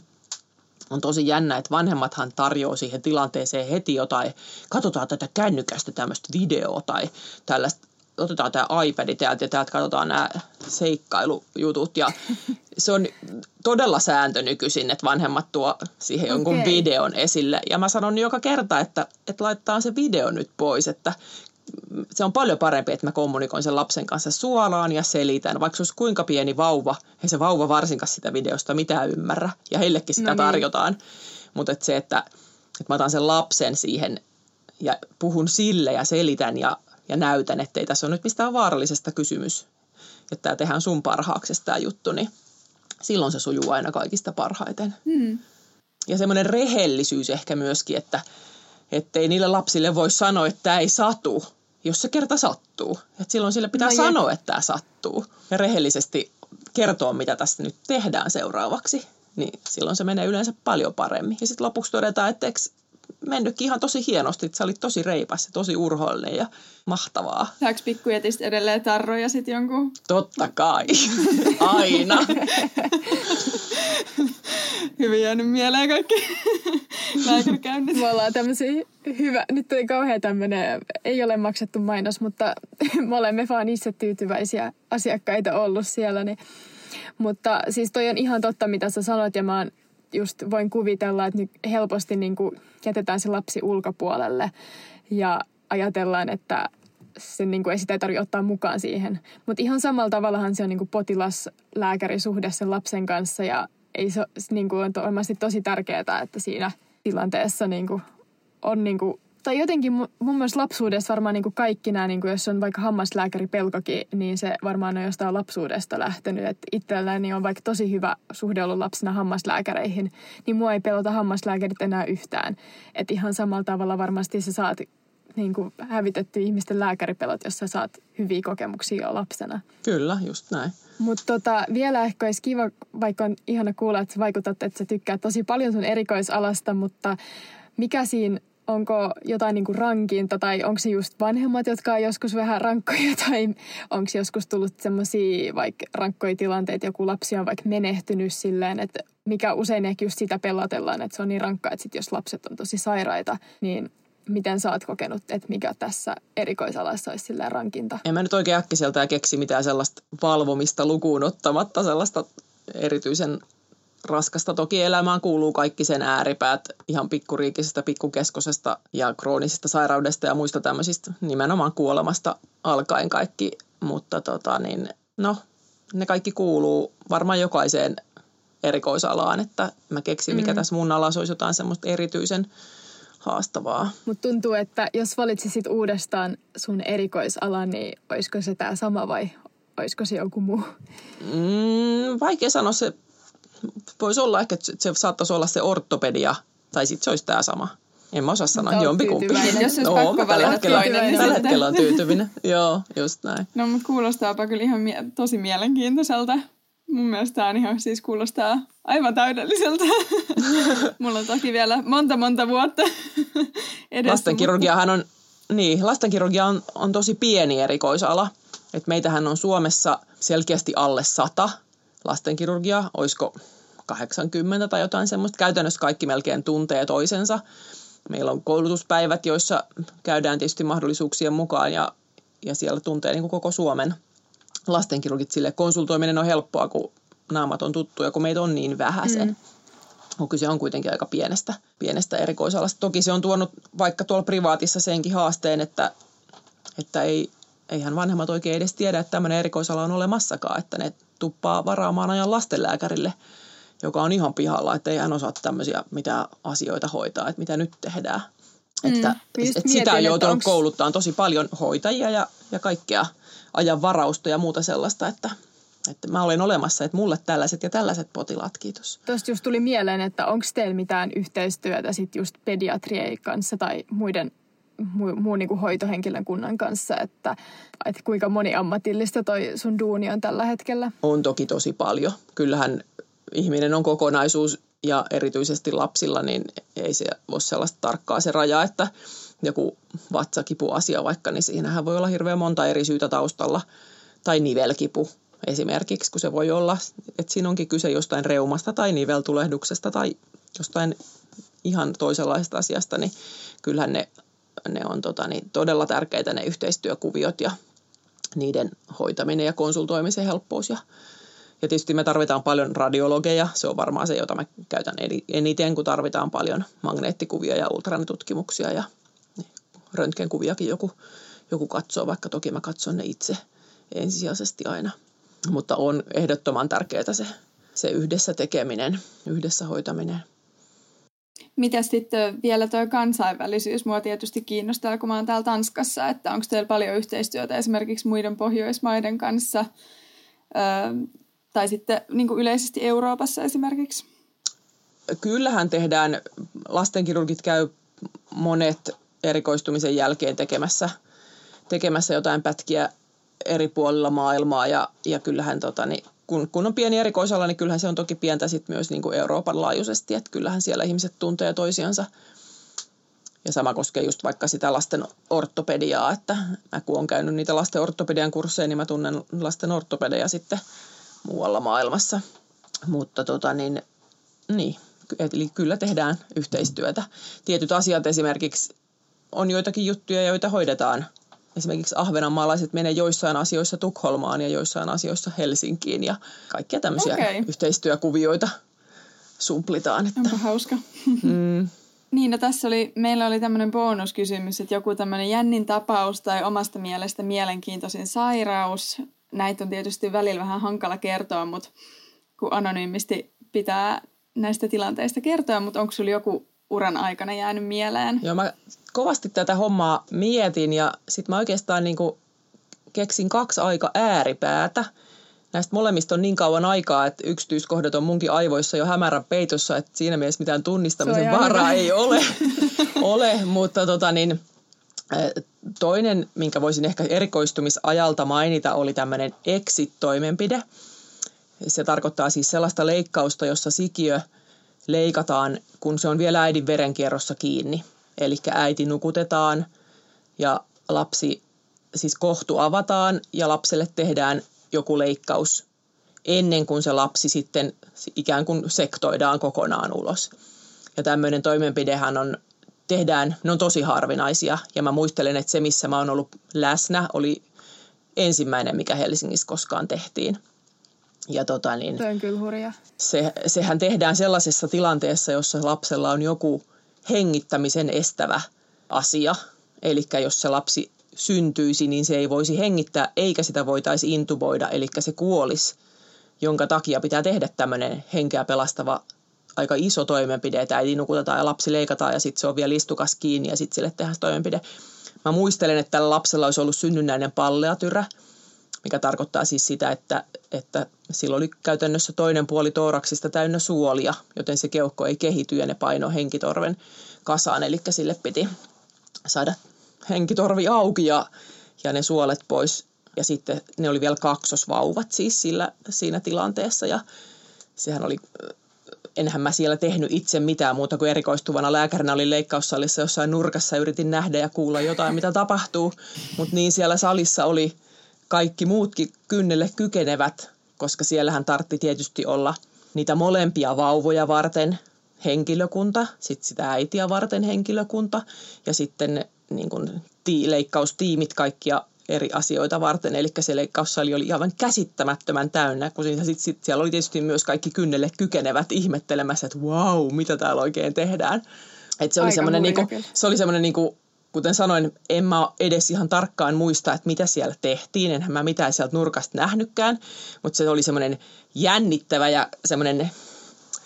on tosi jännä, että vanhemmathan tarjoaa siihen tilanteeseen heti jotain, katsotaan tätä kännykästä tämmöistä videoa tai tällaista otetaan tämä iPad täältä ja täältä katsotaan nämä seikkailujutut. Ja se on todella sääntö nykyisin, että vanhemmat tuo siihen jonkun okay. videon esille. Ja mä sanon joka kerta, että, että laittaa se video nyt pois, että se on paljon parempi, että mä kommunikoin sen lapsen kanssa suoraan ja selitän. Vaikka se olisi kuinka pieni vauva, ei se vauva varsinkaan sitä videosta mitään ymmärrä. Ja heillekin sitä no niin. tarjotaan. Mutta se, että, että mä otan sen lapsen siihen ja puhun sille ja selitän ja ja näytän, että ei tässä ole nyt mistään vaarallisesta kysymys, että tämä tehdään sun parhaaksi tämä juttu, niin silloin se sujuu aina kaikista parhaiten. Hmm. Ja semmoinen rehellisyys ehkä myöskin, että ei niille lapsille voi sanoa, että tämä ei satu, jos se kerta sattuu. Että silloin sille pitää no, sanoa, että tämä sattuu. Ja rehellisesti kertoa, mitä tässä nyt tehdään seuraavaksi. Niin silloin se menee yleensä paljon paremmin. Ja sitten lopuksi todetaan, että mennytkin ihan tosi hienosti, että sä olit tosi reipas ja tosi urhollinen ja mahtavaa. Saako pikkujätistä edelleen tarroja sitten jonkun? Totta kai, aina. Hyvin jäänyt mieleen kaikki lääkärikäynnit. Me ollaan tämmöisiä hyvä, nyt ei kauhean tämmöinen, ei ole maksettu mainos, mutta me olemme vaan itse tyytyväisiä asiakkaita ollut siellä. Niin. Mutta siis toi on ihan totta, mitä sä sanoit ja mä oon just voin kuvitella, että helposti niin kuin jätetään se lapsi ulkopuolelle ja ajatellaan, että sen niin kuin ei sitä tarvitse ottaa mukaan siihen. Mutta ihan samalla tavallahan se on niin kuin potilas-lääkärisuhde sen lapsen kanssa ja ei se, niin kuin on varmasti tosi tärkeää, että siinä tilanteessa niin kuin on niin kuin tai jotenkin mun, mun mielestä lapsuudessa varmaan niin kuin kaikki nämä, niin kuin jos on vaikka hammaslääkäri pelkokin, niin se varmaan on jostain lapsuudesta lähtenyt. Että itselläni on vaikka tosi hyvä suhde ollut lapsena hammaslääkäreihin, niin mua ei pelota hammaslääkärit enää yhtään. Että ihan samalla tavalla varmasti sä saat niin kuin hävitetty ihmisten lääkäripelot, jos sä saat hyviä kokemuksia jo lapsena. Kyllä, just näin. Mutta tota, vielä ehkä olisi kiva, vaikka on ihana kuulla, että sä vaikutat, että sä tykkäät tosi paljon sun erikoisalasta, mutta mikä siinä onko jotain niin kuin rankinta tai onko se just vanhemmat, jotka on joskus vähän rankkoja tai onko joskus tullut semmoisia vaikka rankkoja tilanteita, joku lapsi on vaikka menehtynyt silleen, että mikä usein ehkä just sitä pelotellaan, että se on niin rankkaa, että sit jos lapset on tosi sairaita, niin miten sä oot kokenut, että mikä tässä erikoisalassa olisi silleen rankinta? En mä nyt oikein äkkiseltään keksi mitään sellaista valvomista lukuun ottamatta, sellaista erityisen raskasta. Toki elämään kuuluu kaikki sen ääripäät ihan pikkuriikisestä, pikkukeskosesta ja kroonisesta sairaudesta ja muista tämmöisistä nimenomaan kuolemasta alkaen kaikki. Mutta tota niin, no, ne kaikki kuuluu varmaan jokaiseen erikoisalaan, että mä keksin, mikä mm. tässä mun alassa olisi jotain semmoista erityisen haastavaa. Mutta tuntuu, että jos valitsisit uudestaan sun erikoisala, niin olisiko se tämä sama vai olisiko se joku muu? Mm, vaikea sanoa se. Voisi olla ehkä, että se saattaisi olla se ortopedia, tai sitten se olisi tämä sama. En mä osaa sanoa, jompikumpi. Jos olisi no, pakko tällä hetkellä, toinen, niin tällä hetkellä on tyytyväinen. Joo, just näin. No, mutta kuulostaapa kyllä ihan mie- tosi mielenkiintoiselta. Mun mielestä tämä on ihan siis kuulostaa aivan täydelliseltä. Mulla on toki vielä monta monta vuotta edessä. Lastenkirurgiahan on, niin, lastenkirurgia on, on tosi pieni erikoisala. Et meitähän on Suomessa selkeästi alle sata lastenkirurgia, olisiko 80 tai jotain semmoista. Käytännössä kaikki melkein tuntee toisensa. Meillä on koulutuspäivät, joissa käydään tietysti mahdollisuuksien mukaan ja, ja siellä tuntee niin kuin koko Suomen lastenkirurgit sille konsultoiminen on helppoa, kun naamat on tuttuja, kun meitä on niin vähäsen. Mm. No, kyse on kuitenkin aika pienestä, pienestä erikoisalasta. Toki se on tuonut vaikka tuolla privaatissa senkin haasteen, että, että ei, eihän vanhemmat oikein edes tiedä, että tämmöinen erikoisala on olemassakaan, että ne tuppaa varaamaan ajan lastenlääkärille, joka on ihan pihalla, että ei hän osaa tämmöisiä mitä asioita hoitaa, että mitä nyt tehdään. Mm, että, että sitä on joutunut onks... kouluttaa tosi paljon hoitajia ja, ja kaikkea – ajan varausta ja muuta sellaista, että, että mä olen olemassa, että mulle tällaiset ja tällaiset potilaat, kiitos. Tuosta just tuli mieleen, että onko teillä mitään yhteistyötä sitten just pediatrien kanssa tai muiden muun muu niin hoitohenkilön kunnan kanssa, että, että kuinka moniammatillista toi sun duuni on tällä hetkellä? On toki tosi paljon. Kyllähän ihminen on kokonaisuus ja erityisesti lapsilla, niin ei se ole sellaista tarkkaa se raja, että joku vatsakipuasia vaikka, niin siinähän voi olla hirveän monta eri syytä taustalla. Tai nivelkipu esimerkiksi, kun se voi olla, että siinä onkin kyse jostain reumasta tai niveltulehduksesta tai jostain ihan toisenlaisesta asiasta, niin kyllähän ne, ne on tota, niin todella tärkeitä ne yhteistyökuviot ja niiden hoitaminen ja konsultoimisen helppous. Ja, ja tietysti me tarvitaan paljon radiologeja, se on varmaan se, jota mä käytän eniten, kun tarvitaan paljon magneettikuvia ja ultranitutkimuksia ja röntgenkuviakin joku, joku katsoo, vaikka toki mä katson ne itse ensisijaisesti aina. Mutta on ehdottoman tärkeää se, se yhdessä tekeminen, yhdessä hoitaminen. Mitä sitten vielä tuo kansainvälisyys? Mua tietysti kiinnostaa, kun mä oon täällä Tanskassa, että onko teillä paljon yhteistyötä esimerkiksi muiden Pohjoismaiden kanssa öö, tai sitten niin kuin yleisesti Euroopassa esimerkiksi? Kyllähän tehdään, lastenkirurgit käy monet erikoistumisen jälkeen tekemässä, tekemässä jotain pätkiä eri puolilla maailmaa ja, ja kyllähän tota, niin, kun, kun on pieni erikoisala, niin kyllähän se on toki pientä sit myös niin kuin Euroopan laajuisesti, että kyllähän siellä ihmiset tuntee toisiansa. Ja sama koskee just vaikka sitä lasten ortopediaa, että mä kun olen käynyt niitä lasten ortopedian kursseja, niin mä tunnen lasten ortopedia sitten muualla maailmassa. Mutta tota niin, niin, eli kyllä tehdään yhteistyötä. Tietyt asiat esimerkiksi on joitakin juttuja, joita hoidetaan. Esimerkiksi ahvenanmaalaiset menee joissain asioissa Tukholmaan ja joissain asioissa Helsinkiin ja kaikkia tämmöisiä okay. yhteistyökuvioita sumplitaan. Että. Onpa hauska. Mm. Niin, no tässä oli, meillä oli tämmöinen bonuskysymys, että joku tämmöinen jännin tapaus tai omasta mielestä mielenkiintoisin sairaus. Näitä on tietysti välillä vähän hankala kertoa, mutta kun anonyymisti pitää näistä tilanteista kertoa, mutta onko sinulla joku uran aikana jäänyt mieleen? Joo, mä kovasti tätä hommaa mietin ja sitten mä oikeastaan niin keksin kaksi aika ääripäätä. Näistä molemmista on niin kauan aikaa, että yksityiskohdat on munkin aivoissa jo hämärän peitossa, että siinä mielessä mitään tunnistamisen varaa ei ole, ole mutta tota niin, toinen, minkä voisin ehkä erikoistumisajalta mainita, oli tämmöinen exit-toimenpide. Se tarkoittaa siis sellaista leikkausta, jossa sikiö leikataan, kun se on vielä äidin verenkierrossa kiinni. Eli äiti nukutetaan ja lapsi, siis kohtu avataan ja lapselle tehdään joku leikkaus ennen kuin se lapsi sitten ikään kuin sektoidaan kokonaan ulos. Ja tämmöinen toimenpidehän on tehdään, ne on tosi harvinaisia. Ja mä muistelen, että se, missä mä oon ollut läsnä, oli ensimmäinen, mikä Helsingissä koskaan tehtiin. Ja tota niin, Toi on kyllä hurja. Se, sehän tehdään sellaisessa tilanteessa, jossa lapsella on joku hengittämisen estävä asia. Eli jos se lapsi syntyisi, niin se ei voisi hengittää eikä sitä voitaisi intuboida, eli se kuolisi, jonka takia pitää tehdä tämmöinen henkeä pelastava aika iso toimenpide, että äiti nukutetaan ja lapsi leikataan ja sitten se on vielä istukas kiinni ja sitten sille tehdään toimenpide. Mä muistelen, että tällä lapsella olisi ollut synnynnäinen palleatyrä, mikä tarkoittaa siis sitä, että, että sillä oli käytännössä toinen puoli toraksista täynnä suolia, joten se keuhko ei kehity ja ne paino henkitorven kasaan, eli sille piti saada henkitorvi auki ja, ja ne suolet pois. Ja sitten ne oli vielä kaksosvauvat siis sillä, siinä tilanteessa ja sehän oli enhän mä siellä tehnyt itse mitään muuta kuin erikoistuvana lääkärinä oli leikkaussalissa jossain nurkassa yritin nähdä ja kuulla jotain, mitä tapahtuu. Mutta niin siellä salissa oli kaikki muutkin kynnelle kykenevät, koska siellähän tartti tietysti olla niitä molempia vauvoja varten henkilökunta, sitten sitä äitiä varten henkilökunta ja sitten niin kuin tii, leikkaustiimit kaikkia eri asioita varten. Eli se leikkaussali oli aivan käsittämättömän täynnä, kun siinä sit, sit siellä oli tietysti myös kaikki kynnelle kykenevät ihmettelemässä, että wow, mitä täällä oikein tehdään. Et se, oli semmoinen, niinku, se oli semmoinen, niinku, kuten sanoin, en mä edes ihan tarkkaan muista, että mitä siellä tehtiin. Enhän mä mitään sieltä nurkasta nähnytkään, mutta se oli semmoinen jännittävä ja semmoinen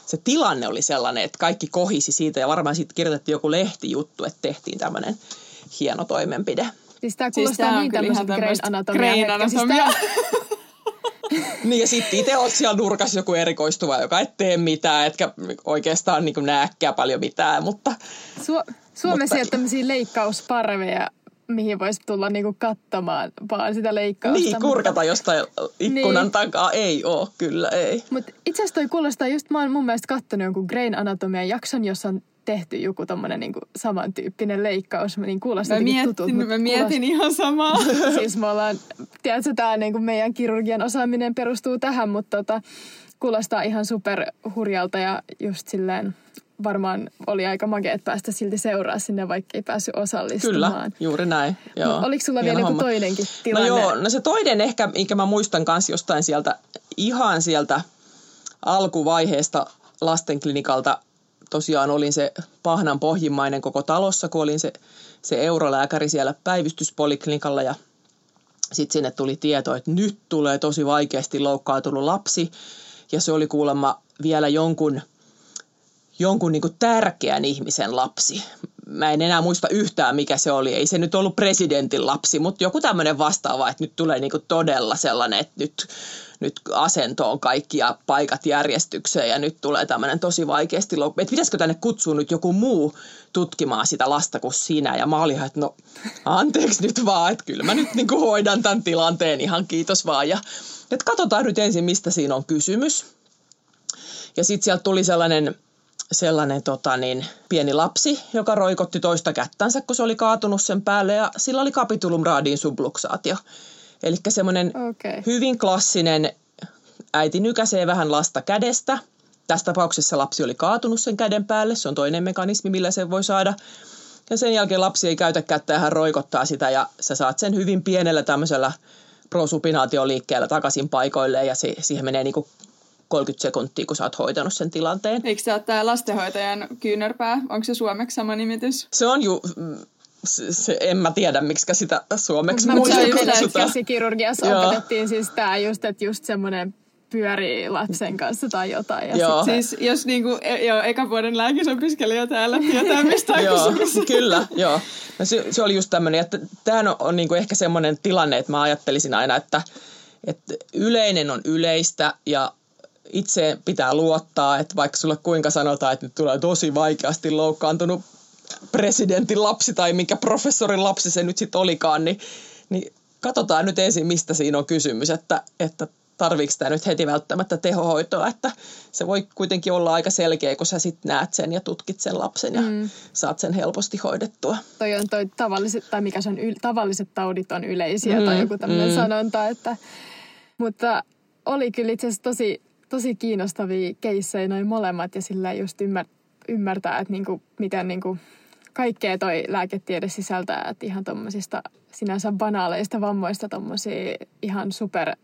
se tilanne oli sellainen, että kaikki kohisi siitä ja varmaan sitten kirjoitettiin joku lehtijuttu, että tehtiin tämmöinen hieno toimenpide. Siis tämä siis kuulostaa siis niin tämmöiseltä Grain Anatomia. Siis niin ja sitten itse olet siellä nurkassa joku erikoistuva, joka et tee mitään, etkä oikeastaan niin näkään paljon mitään, mutta... Su- Suomessa ei ole tämmöisiä leikkausparveja, mihin voisi tulla niinku katsomaan vaan sitä leikkausta. Niin, kurkata mutta... jostain ikkunan niin. takaa. Ei oo, kyllä ei. Mutta itse asiassa toi kuulostaa just, mä oon mun mielestä katsonut jonkun Grain Anatomia jakson, jossa on tehty joku tommonen niinku samantyyppinen leikkaus, niin kuulostaa mä mietin, tutut, Mä mietin ihan samaa. siis me ollaan, tiedätkö, tää niinku meidän kirurgian osaaminen perustuu tähän, mutta tota, kuulostaa ihan super hurjalta ja just silleen varmaan oli aika makeet päästä silti seuraa sinne, vaikka ei päässyt osallistumaan. Kyllä, juuri näin. Joo. Oliko sulla vielä joku toinenkin no tilanne? No joo, no se toinen ehkä, minkä mä muistan kanssa jostain sieltä, ihan sieltä alkuvaiheesta lastenklinikalta, tosiaan olin se pahnan pohjimmainen koko talossa, kun olin se, se eurolääkäri siellä päivystyspoliklinikalla ja sitten sinne tuli tieto, että nyt tulee tosi vaikeasti loukkaantunut lapsi ja se oli kuulemma vielä jonkun, jonkun niin tärkeän ihmisen lapsi. Mä en enää muista yhtään, mikä se oli. Ei se nyt ollut presidentin lapsi, mutta joku tämmöinen vastaava, että nyt tulee niin todella sellainen, että nyt nyt asentoon kaikki ja paikat järjestykseen ja nyt tulee tämmöinen tosi vaikeasti, että pitäisikö tänne kutsua nyt joku muu tutkimaan sitä lasta kuin sinä. Ja mä olin että no anteeksi nyt vaan, että kyllä mä nyt niin kuin hoidan tämän tilanteen ihan kiitos vaan. Ja että katsotaan nyt ensin, mistä siinä on kysymys. Ja sitten sieltä tuli sellainen sellainen tota niin, pieni lapsi, joka roikotti toista kättänsä, kun se oli kaatunut sen päälle ja sillä oli capitulum radin subluxaatio. Eli semmoinen okay. hyvin klassinen, äiti nykäsee vähän lasta kädestä. Tässä tapauksessa lapsi oli kaatunut sen käden päälle, se on toinen mekanismi, millä se voi saada. Ja sen jälkeen lapsi ei käytä kättä ja hän roikottaa sitä ja sä saat sen hyvin pienellä tämmöisellä prosupinaatioliikkeellä takaisin paikoille ja se, siihen menee niin kuin 30 sekuntia, kun sä oot hoitanut sen tilanteen. Eikö se ole tämä lastenhoitajan kyynärpää? Onko se suomeksi sama nimitys? Se on ju, en mä tiedä, miksi sitä suomeksi Mutta se just, käsikirurgiassa opetettiin siis tämä just, että just semmoinen pyörii lapsen kanssa tai jotain. Ja joo. Sit, siis jos niinku, e, joo, eka vuoden lääkisopiskelija täällä tietää, mistä on joo, Kyllä, joo. No se, se, oli just tämmöinen, että tämä on, on niinku ehkä semmoinen tilanne, että mä ajattelisin aina, että, että yleinen on yleistä ja itse pitää luottaa, että vaikka sulle kuinka sanotaan, että nyt tulee tosi vaikeasti loukkaantunut presidentin lapsi tai mikä professorin lapsi se nyt sitten olikaan, niin, niin katsotaan nyt ensin, mistä siinä on kysymys, että, että tarviiko tämä nyt heti välttämättä tehohoitoa, että se voi kuitenkin olla aika selkeä, kun sä sitten näet sen ja tutkit sen lapsen ja mm. saat sen helposti hoidettua. Toi on toi tavalliset, tai mikä se on, yl, tavalliset taudit on yleisiä mm. tai joku tämmöinen mm. sanonta, että, mutta oli kyllä itse asiassa tosi, tosi kiinnostavia keissejä noin molemmat ja sillä just ymmär, ymmärtää, että niinku, miten niinku kaikkea toi lääketiede sisältää, että ihan tuommoisista sinänsä banaaleista vammoista tuommoisia ihan super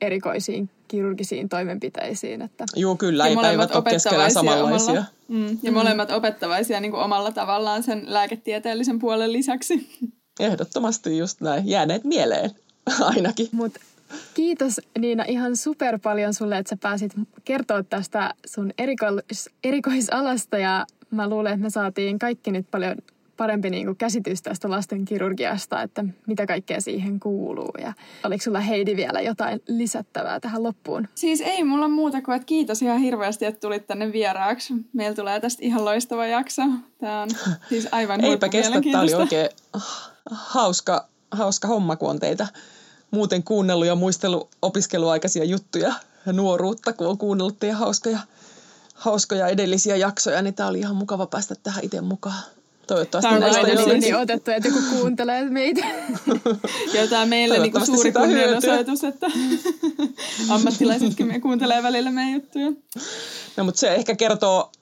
erikoisiin kirurgisiin toimenpiteisiin. Että. Joo, kyllä, ei päivät ole samanlaisia. Omalla, mm, ja mm. molemmat opettavaisia niin kuin omalla tavallaan sen lääketieteellisen puolen lisäksi. Ehdottomasti just näin. Jääneet mieleen ainakin. Mut kiitos Niina ihan super paljon sulle, että sä pääsit kertoa tästä sun erikois, erikoisalasta ja mä luulen, että me saatiin kaikki nyt paljon parempi niin kuin käsitys tästä lasten kirurgiasta, että mitä kaikkea siihen kuuluu. Ja oliko sulla Heidi vielä jotain lisättävää tähän loppuun? Siis ei mulla muuta kuin, että kiitos ihan hirveästi, että tulit tänne vieraaksi. Meillä tulee tästä ihan loistava jakso. Tämä on siis aivan Eipä kestä, tämä oli oikein hauska, hauska homma, kun on teitä muuten kuunnellut ja muistellut opiskeluaikaisia juttuja ja nuoruutta, kun on kuunnellut teidän hauskoja, hauskoja edellisiä jaksoja, niin tämä oli ihan mukava päästä tähän itse mukaan. Toivottavasti tämä on näistä niin otettu, että joku kuuntelee meitä. ja tämä meille niin suuri kunnianosoitus, että ammattilaisetkin me kuuntelee välillä meidän juttuja. No mutta se ehkä kertoo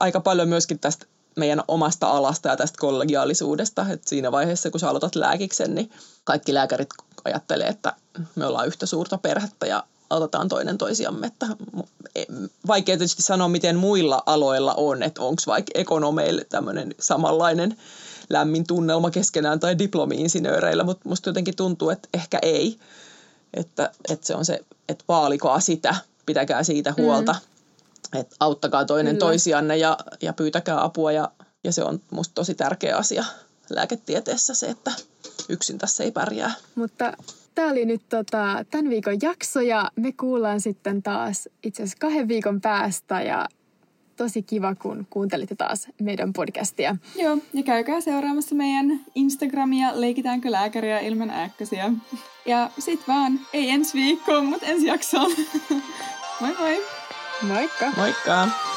aika paljon myöskin tästä meidän omasta alasta ja tästä kollegiaalisuudesta. että siinä vaiheessa, kun sä aloitat lääkiksen, niin kaikki lääkärit ajattelee, että me ollaan yhtä suurta perhettä ja autetaan toinen toisiamme. Että e, vaikea tietysti sanoa, miten muilla aloilla on, että onko vaikka ekonomeille tämmöinen samanlainen lämmin tunnelma keskenään tai diplomi-insinööreillä, mutta musta jotenkin tuntuu, että ehkä ei. Että, että se on se, että vaalikaa sitä, pitäkää siitä huolta, mm. että auttakaa toinen Kyllä. toisianne ja, ja pyytäkää apua ja, ja se on musta tosi tärkeä asia lääketieteessä se, että yksin tässä ei pärjää. Mutta tämä oli nyt tota, tämän viikon jakso ja me kuullaan sitten taas itse asiassa kahden viikon päästä ja tosi kiva, kun kuuntelitte taas meidän podcastia. Joo, ja käykää seuraamassa meidän Instagramia Leikitäänkö lääkäriä ilman ääkkösiä. Ja sit vaan, ei ensi viikkoon, mutta ensi jaksoon. moi moi! Moikka! Moikka!